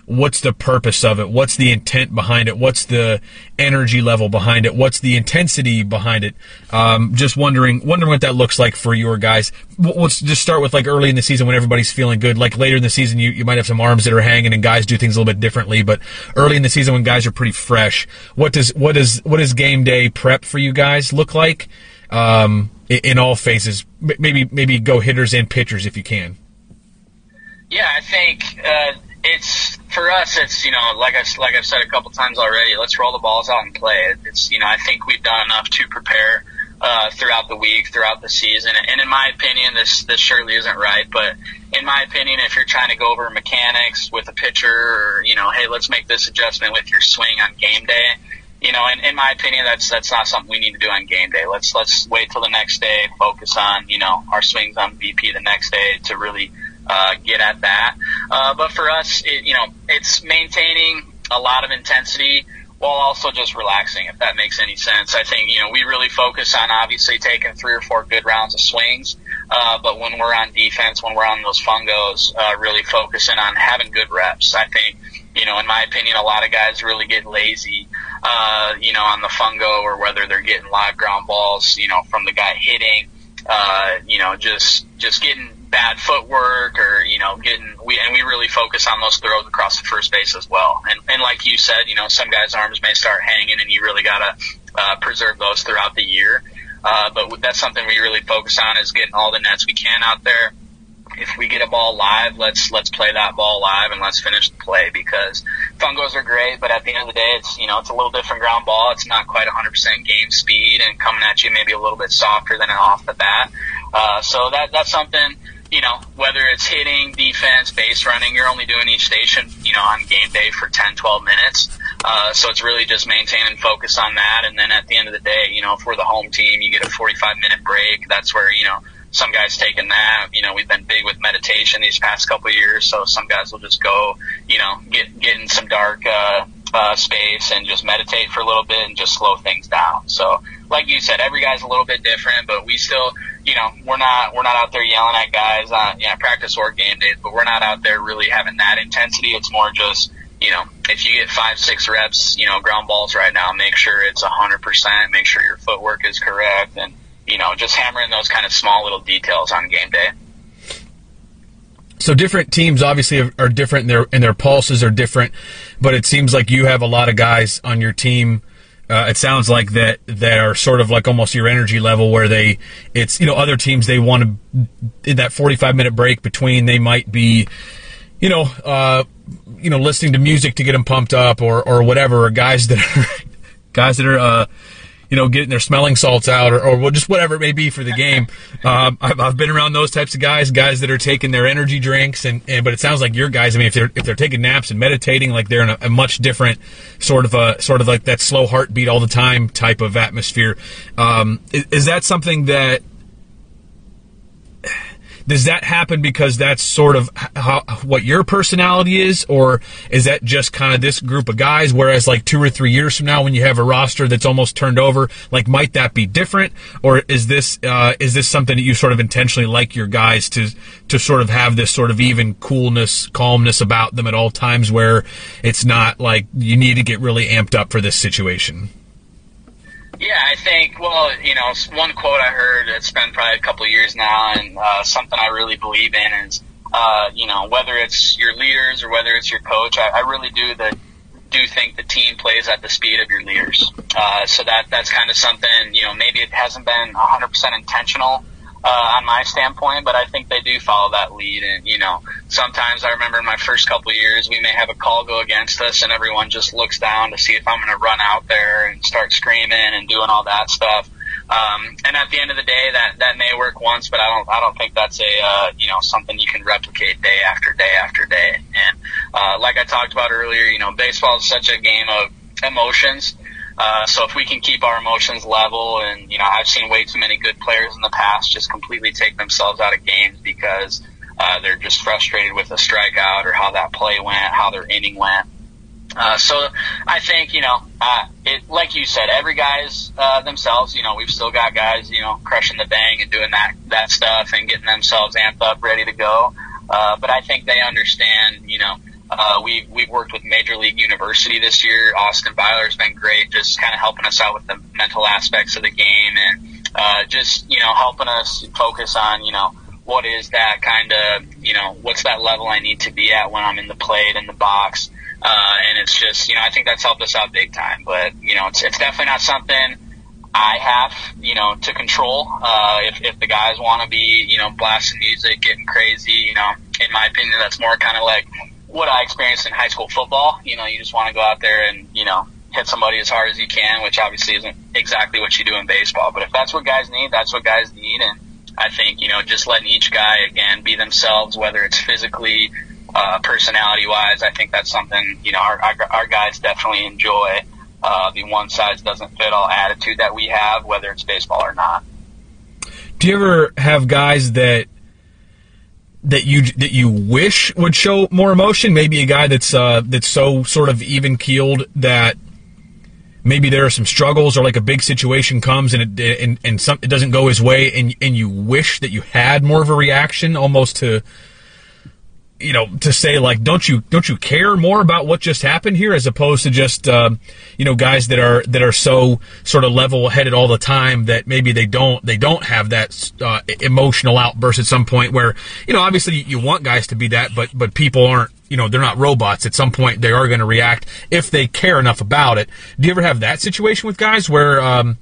what's the purpose of it? What's the intent behind it? What's the energy level behind it? What's the intensity behind it? Um, just wondering, wondering what that looks like for your guys. Let's just start with like early in the season when everybody's feeling good. Like later in the season, you, you might have some arms that are hanging and guys do things a little bit differently. But early in the season when guys are pretty fresh, what does what does what does game day prep for you guys look like? Um, in all phases, maybe maybe go hitters and pitchers if you can. Yeah, I think uh, it's for us, it's you know, like I like I've said a couple times already. Let's roll the balls out and play. It's you know, I think we've done enough to prepare uh, throughout the week, throughout the season. And in my opinion, this this surely isn't right. But in my opinion, if you're trying to go over mechanics with a pitcher, or you know, hey, let's make this adjustment with your swing on game day. You know, in, in my opinion, that's that's not something we need to do on game day. Let's let's wait till the next day, focus on you know our swings on BP the next day to really uh, get at that. Uh, but for us, it, you know, it's maintaining a lot of intensity while also just relaxing, if that makes any sense. I think, you know, we really focus on obviously taking three or four good rounds of swings. Uh, but when we're on defense, when we're on those fungos, uh, really focusing on having good reps. I think, you know, in my opinion, a lot of guys really get lazy, uh, you know, on the fungo or whether they're getting live ground balls, you know, from the guy hitting, uh, you know, just, just getting, bad footwork or you know getting we and we really focus on those throws across the first base as well. And and like you said, you know some guys' arms may start hanging, and you really gotta uh, preserve those throughout the year. Uh, but that's something we really focus on is getting all the nets we can out there if we get a ball live, let's let's play that ball live and let's finish the play because fungos are great, but at the end of the day, it's you know it's a little different ground ball. It's not quite 100% game speed and coming at you maybe a little bit softer than off the bat. Uh, so that that's something you know whether it's hitting, defense, base running, you're only doing each station you know on game day for 10, 12 minutes. Uh, so it's really just maintaining focus on that, and then at the end of the day, you know if we're the home team, you get a 45 minute break. That's where you know some guys take a nap. You know, we've been big with meditation these past couple of years, so some guys will just go, you know, get get in some dark uh, uh, space and just meditate for a little bit and just slow things down. So, like you said, every guy's a little bit different, but we still, you know, we're not we're not out there yelling at guys on you know practice or game days, but we're not out there really having that intensity. It's more just you know, if you get five, six reps, you know, ground balls right now, make sure it's a hundred percent. Make sure your footwork is correct, and you know, just hammering those kind of small little details on game day. So different teams obviously are different, and their and their pulses are different. But it seems like you have a lot of guys on your team. Uh, it sounds like that are sort of like almost your energy level, where they it's you know other teams they want to in that forty five minute break between they might be, you know, uh, you know listening to music to get them pumped up or or whatever. Or guys that are [laughs] guys that are. Uh, you know, getting their smelling salts out or, or just whatever it may be for the game. [laughs] Um, I've, I've been around those types of guys, guys that are taking their energy drinks and, and, but it sounds like your guys, I mean, if they're, if they're taking naps and meditating, like they're in a, a much different sort of a, sort of like that slow heartbeat all the time type of atmosphere. Um, is, is that something that, does that happen because that's sort of how, what your personality is, or is that just kind of this group of guys? Whereas, like two or three years from now, when you have a roster that's almost turned over, like might that be different, or is this uh, is this something that you sort of intentionally like your guys to to sort of have this sort of even coolness, calmness about them at all times, where it's not like you need to get really amped up for this situation? Yeah, I think, well, you know, one quote I heard, it's been probably a couple years now, and uh, something I really believe in is, uh, you know, whether it's your leaders or whether it's your coach, I, I really do the do think the team plays at the speed of your leaders. Uh, so that that's kind of something, you know, maybe it hasn't been 100% intentional uh, on my standpoint, but I think they do follow that lead. And, you know, sometimes I remember in my first couple years, we may have a call go against us and everyone just looks down to see if I'm going to run out there and start screaming and doing all that stuff. Um, and at the end of the day, that, that may work once, but I don't, I don't think that's a, uh, you know, something you can replicate day after day after day. And, uh, like I talked about earlier, you know, baseball is such a game of emotions uh, so if we can keep our emotions level, and you know, I've seen way too many good players in the past just completely take themselves out of games because uh, they're just frustrated with a strikeout or how that play went, how their inning went. Uh, so I think you know, uh, it like you said, every guy's uh, themselves. You know, we've still got guys, you know, crushing the bang and doing that that stuff and getting themselves amped up, ready to go. Uh, but I think they understand, you know, uh, we we've worked with Major League University this year. Austin Byler's been great, just kind of helping us out with the mental aspects of the game and uh, just you know helping us focus on you know what is that kind of you know what's that level I need to be at when I'm in the plate in the box. Uh, and it's just you know I think that's helped us out big time. But you know it's it's definitely not something. I have, you know, to control. Uh, if, if the guys want to be, you know, blasting music, getting crazy, you know, in my opinion, that's more kind of like what I experienced in high school football. You know, you just want to go out there and, you know, hit somebody as hard as you can, which obviously isn't exactly what you do in baseball. But if that's what guys need, that's what guys need. And I think, you know, just letting each guy, again, be themselves, whether it's physically, uh, personality wise, I think that's something, you know, our, our, our guys definitely enjoy. Uh, the one size doesn't fit all attitude that we have, whether it's baseball or not. Do you ever have guys that that you that you wish would show more emotion? Maybe a guy that's uh, that's so sort of even keeled that maybe there are some struggles or like a big situation comes and it and, and some, it doesn't go his way and and you wish that you had more of a reaction almost to you know, to say like, don't you don't you care more about what just happened here, as opposed to just um, you know guys that are that are so sort of level headed all the time that maybe they don't they don't have that uh, emotional outburst at some point where you know obviously you want guys to be that, but but people aren't you know they're not robots. At some point they are going to react if they care enough about it. Do you ever have that situation with guys where um,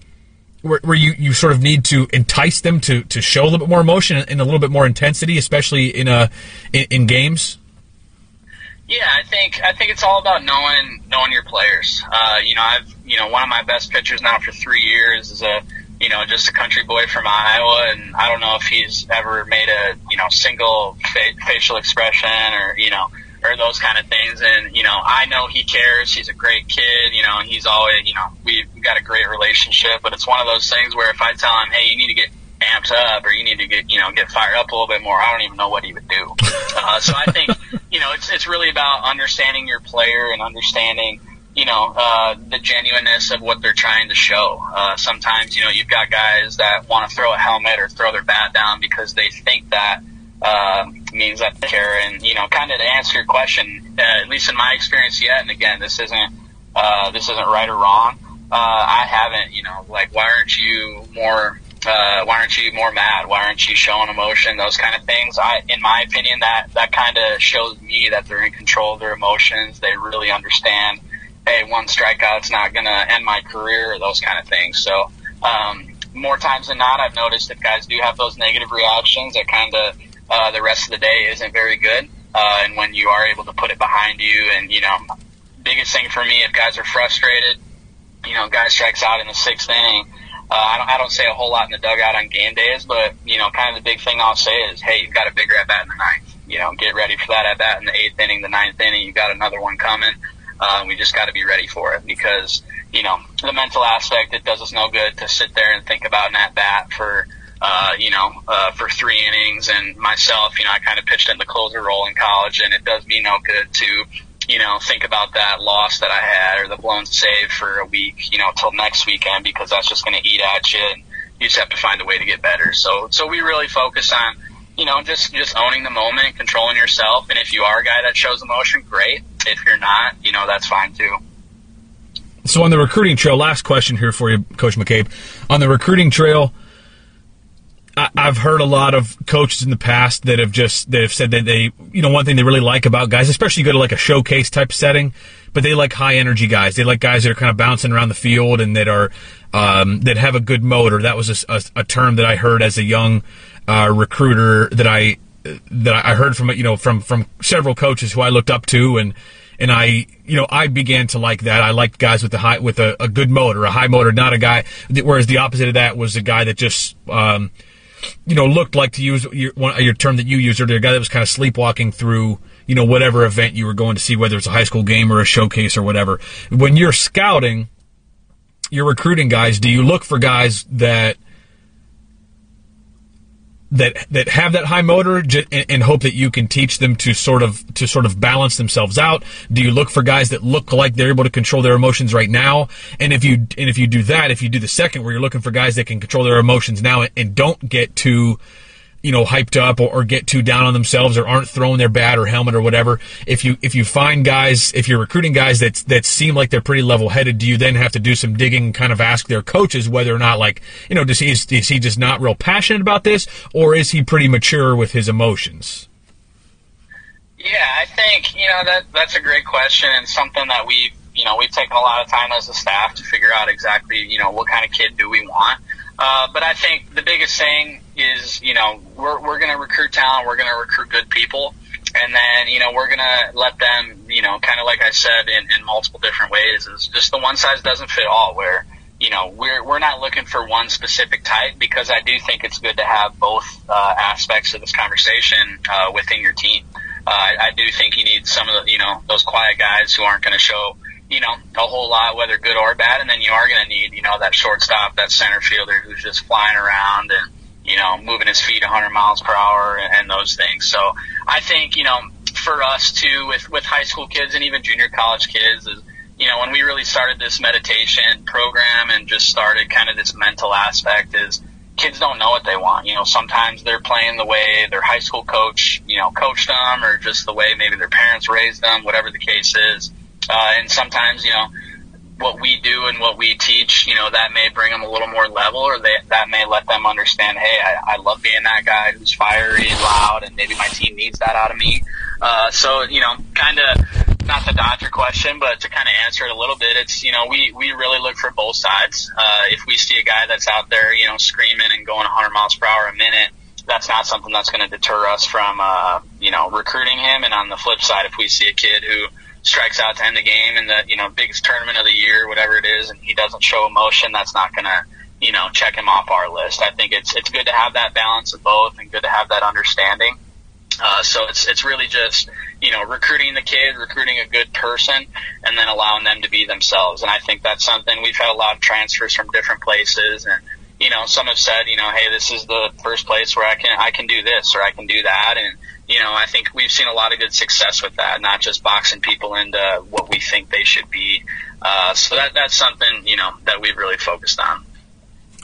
where, where you, you sort of need to entice them to, to show a little bit more emotion and a little bit more intensity, especially in a in, in games? Yeah, I think I think it's all about knowing knowing your players. Uh, you know, I've you know one of my best pitchers now for three years is a you know just a country boy from Iowa, and I don't know if he's ever made a you know single fa- facial expression or you know or those kind of things. And, you know, I know he cares. He's a great kid, you know, he's always, you know, we've got a great relationship, but it's one of those things where if I tell him, hey, you need to get amped up or you need to get, you know, get fired up a little bit more, I don't even know what he would do. Uh, so I think, [laughs] you know, it's, it's really about understanding your player and understanding, you know, uh, the genuineness of what they're trying to show. Uh, sometimes, you know, you've got guys that want to throw a helmet or throw their bat down because they think that, uh, means that care. And you know, kind of to answer your question, uh, at least in my experience yet, and again, this isn't uh, this isn't right or wrong. Uh, I haven't, you know, like why aren't you more uh, why aren't you more mad? Why aren't you showing emotion? Those kind of things. I, in my opinion, that that kind of shows me that they're in control of their emotions. They really understand. Hey, one strikeout's not going to end my career. Those kind of things. So, um, more times than not, I've noticed if guys do have those negative reactions, that kind of uh, the rest of the day isn't very good. Uh, and when you are able to put it behind you, and you know, biggest thing for me, if guys are frustrated, you know, guys strikes out in the sixth inning. Uh, I don't, I don't say a whole lot in the dugout on game days, but you know, kind of the big thing I'll say is, hey, you've got a bigger at bat in the ninth. You know, get ready for that at bat in the eighth inning, the ninth inning. You got another one coming. Uh, we just got to be ready for it because you know the mental aspect. It does us no good to sit there and think about an at bat for uh, you know, uh, for three innings. And myself, you know, I kind of pitched in the closer role in college, and it does me no good to, you know, think about that loss that I had or the blown save for a week, you know, till next weekend because that's just going to eat at you, and you just have to find a way to get better. So, so we really focus on, you know, just just owning the moment, controlling yourself, and if you are a guy that shows emotion, great. If you're not, you know, that's fine too. So on the recruiting trail, last question here for you, Coach McCabe. On the recruiting trail, I've heard a lot of coaches in the past that have just that have said that they, you know, one thing they really like about guys, especially you go to like a showcase type setting, but they like high energy guys. They like guys that are kind of bouncing around the field and that are um, that have a good motor. That was a, a, a term that I heard as a young uh, recruiter that I that I heard from you know from from several coaches who I looked up to and and I, you know, I began to like that. I liked guys with a high, with a, a good motor, a high motor, not a guy. Whereas the opposite of that was a guy that just, um, you know, looked like to use your, one, your term that you used earlier, a guy that was kind of sleepwalking through, you know, whatever event you were going to see, whether it's a high school game or a showcase or whatever. When you're scouting, you're recruiting guys, do you look for guys that that that have that high motor and, hope that you can teach them to sort of to sort of balance themselves out? Do you look for guys that look like they're able to control their emotions right now? And if you and if you do that, if you do the second where you're looking for guys that can control their emotions now and don't get too you know hyped up or, or, get too down on themselves or aren't throwing their bat or helmet or whatever if you if you find guys if you're recruiting guys that that seem like they're pretty level headed do you then have to do some digging kind of ask their coaches whether or not like you know does he is, is he just not real passionate about this or is he pretty mature with his emotions? Yeah i think you know that that's a great question and something that we've you know we've taken a lot of time as a staff to figure out exactly you know what kind of kid do we want. Uh, but I think the biggest thing is, you know, we're, we're going to recruit talent. We're going to recruit good people. And then, you know, we're going to let them, you know, kind of like I said in, in multiple different ways is just the one size doesn't fit all where, you know, we're, we're not looking for one specific type because I do think it's good to have both, uh, aspects of this conversation, uh, within your team. Uh, I, I do think you need some of the, you know, those quiet guys who aren't going to show, you know, a whole lot, whether good or bad. And then you are going to need, you know, that shortstop, that center fielder who's just flying around and, you know, moving his feet 100 miles per hour and, those things. So I think, you know, for us too, with, with high school kids and even junior college kids is, you know, when we really started this meditation program and just started kind of this mental aspect is, kids don't know what they want. You know, sometimes they're playing the way their high school coach, you know, coached them, or just the way maybe their parents raised them, whatever the case is. Uh, and sometimes, you know, what we do and what we teach, you know, that may bring them a little more level, or they, that may let them understand, hey, I, I love being that guy who's fiery and loud, and maybe my team needs that out of me. Uh, so, you know, kind of not to dodge your question, but to kind of answer it a little bit, it's, you know, we, we really look for both sides. Uh, if we see a guy that's out there, you know, screaming and going 100 miles per hour a minute, that's not something that's going to deter us from, uh, you know, recruiting him. And on the flip side, if we see a kid who strikes out to end the game in the, you know, biggest tournament of the year, whatever it is, and he doesn't show emotion, that's not going to, you know, check him off our list. I think it's, it's good to have that balance of both and good to have that understanding. Uh, so it's it's really just you know recruiting the kid, recruiting a good person, and then allowing them to be themselves. And I think that's something we've had a lot of transfers from different places, and you know some have said you know hey this is the first place where I can I can do this or I can do that, and you know I think we've seen a lot of good success with that, not just boxing people into what we think they should be. Uh, so that that's something you know that we've really focused on.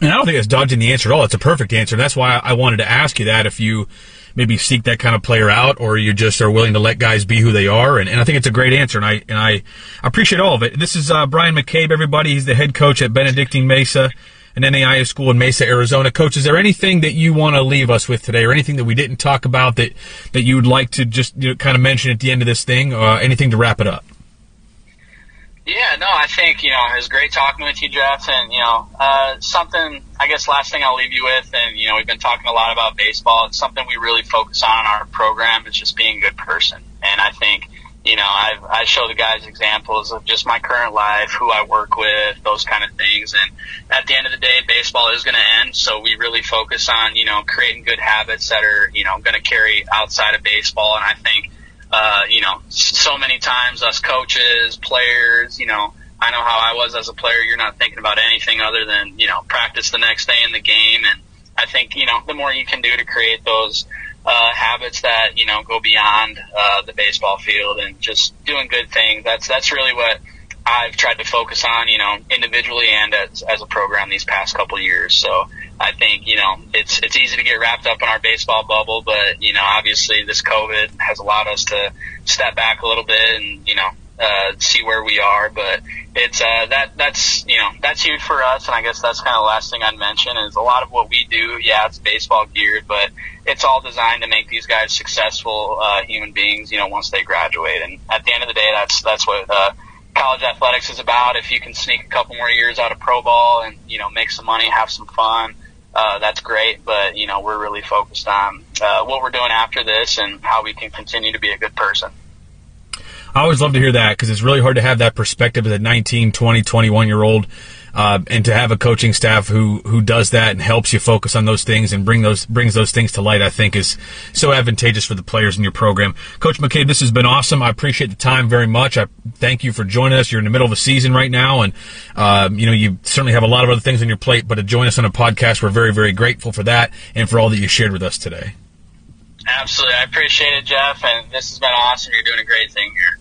And I don't think it's dodging the answer at all. It's a perfect answer. That's why I wanted to ask you that if you maybe seek that kind of player out, or you just are willing to let guys be who they are. And, and I think it's a great answer, and I and I appreciate all of it. This is uh, Brian McCabe, everybody. He's the head coach at Benedictine Mesa, an NAIA school in Mesa, Arizona. Coach, is there anything that you want to leave us with today, or anything that we didn't talk about that that you would like to just you know, kind of mention at the end of this thing? Uh, anything to wrap it up? Yeah, no, I think, you know, it was great talking with you, Jeff. And, you know, uh, something, I guess, last thing I'll leave you with, and, you know, we've been talking a lot about baseball. It's something we really focus on in our program is just being a good person. And I think, you know, I've, I show the guys examples of just my current life, who I work with, those kind of things. And at the end of the day, baseball is going to end. So we really focus on, you know, creating good habits that are, you know, going to carry outside of baseball. And I think, uh, you know, so many times us coaches, players, you know, I know how I was as a player. You're not thinking about anything other than, you know, practice the next day in the game. And I think, you know, the more you can do to create those, uh, habits that, you know, go beyond, uh, the baseball field and just doing good things. That's, that's really what I've tried to focus on, you know, individually and as, as a program these past couple years. So, I think you know it's it's easy to get wrapped up in our baseball bubble, but you know obviously this COVID has allowed us to step back a little bit and you know uh, see where we are. But it's uh, that that's you know that's huge for us, and I guess that's kind of the last thing I'd mention is a lot of what we do. Yeah, it's baseball geared, but it's all designed to make these guys successful uh, human beings. You know, once they graduate, and at the end of the day, that's that's what. Uh, college athletics is about. If you can sneak a couple more years out of pro ball and you know make some money, have some fun, uh, that's great. But you know, we're really focused on uh, what we're doing after this and how we can continue to be a good person. I always love to hear that because it's really hard to have that perspective as a 19, 20, 21 year old uh, and to have a coaching staff who who does that and helps you focus on those things and bring those brings those things to light, I think is so advantageous for the players in your program. Coach McCabe, this has been awesome. I appreciate the time very much. I thank you for joining us. You're in the middle of a season right now, and uh, you know you certainly have a lot of other things on your plate. But to join us on a podcast, we're very very grateful for that and for all that you shared with us today. Absolutely, I appreciate it, Jeff, and this has been awesome. You're doing a great thing here.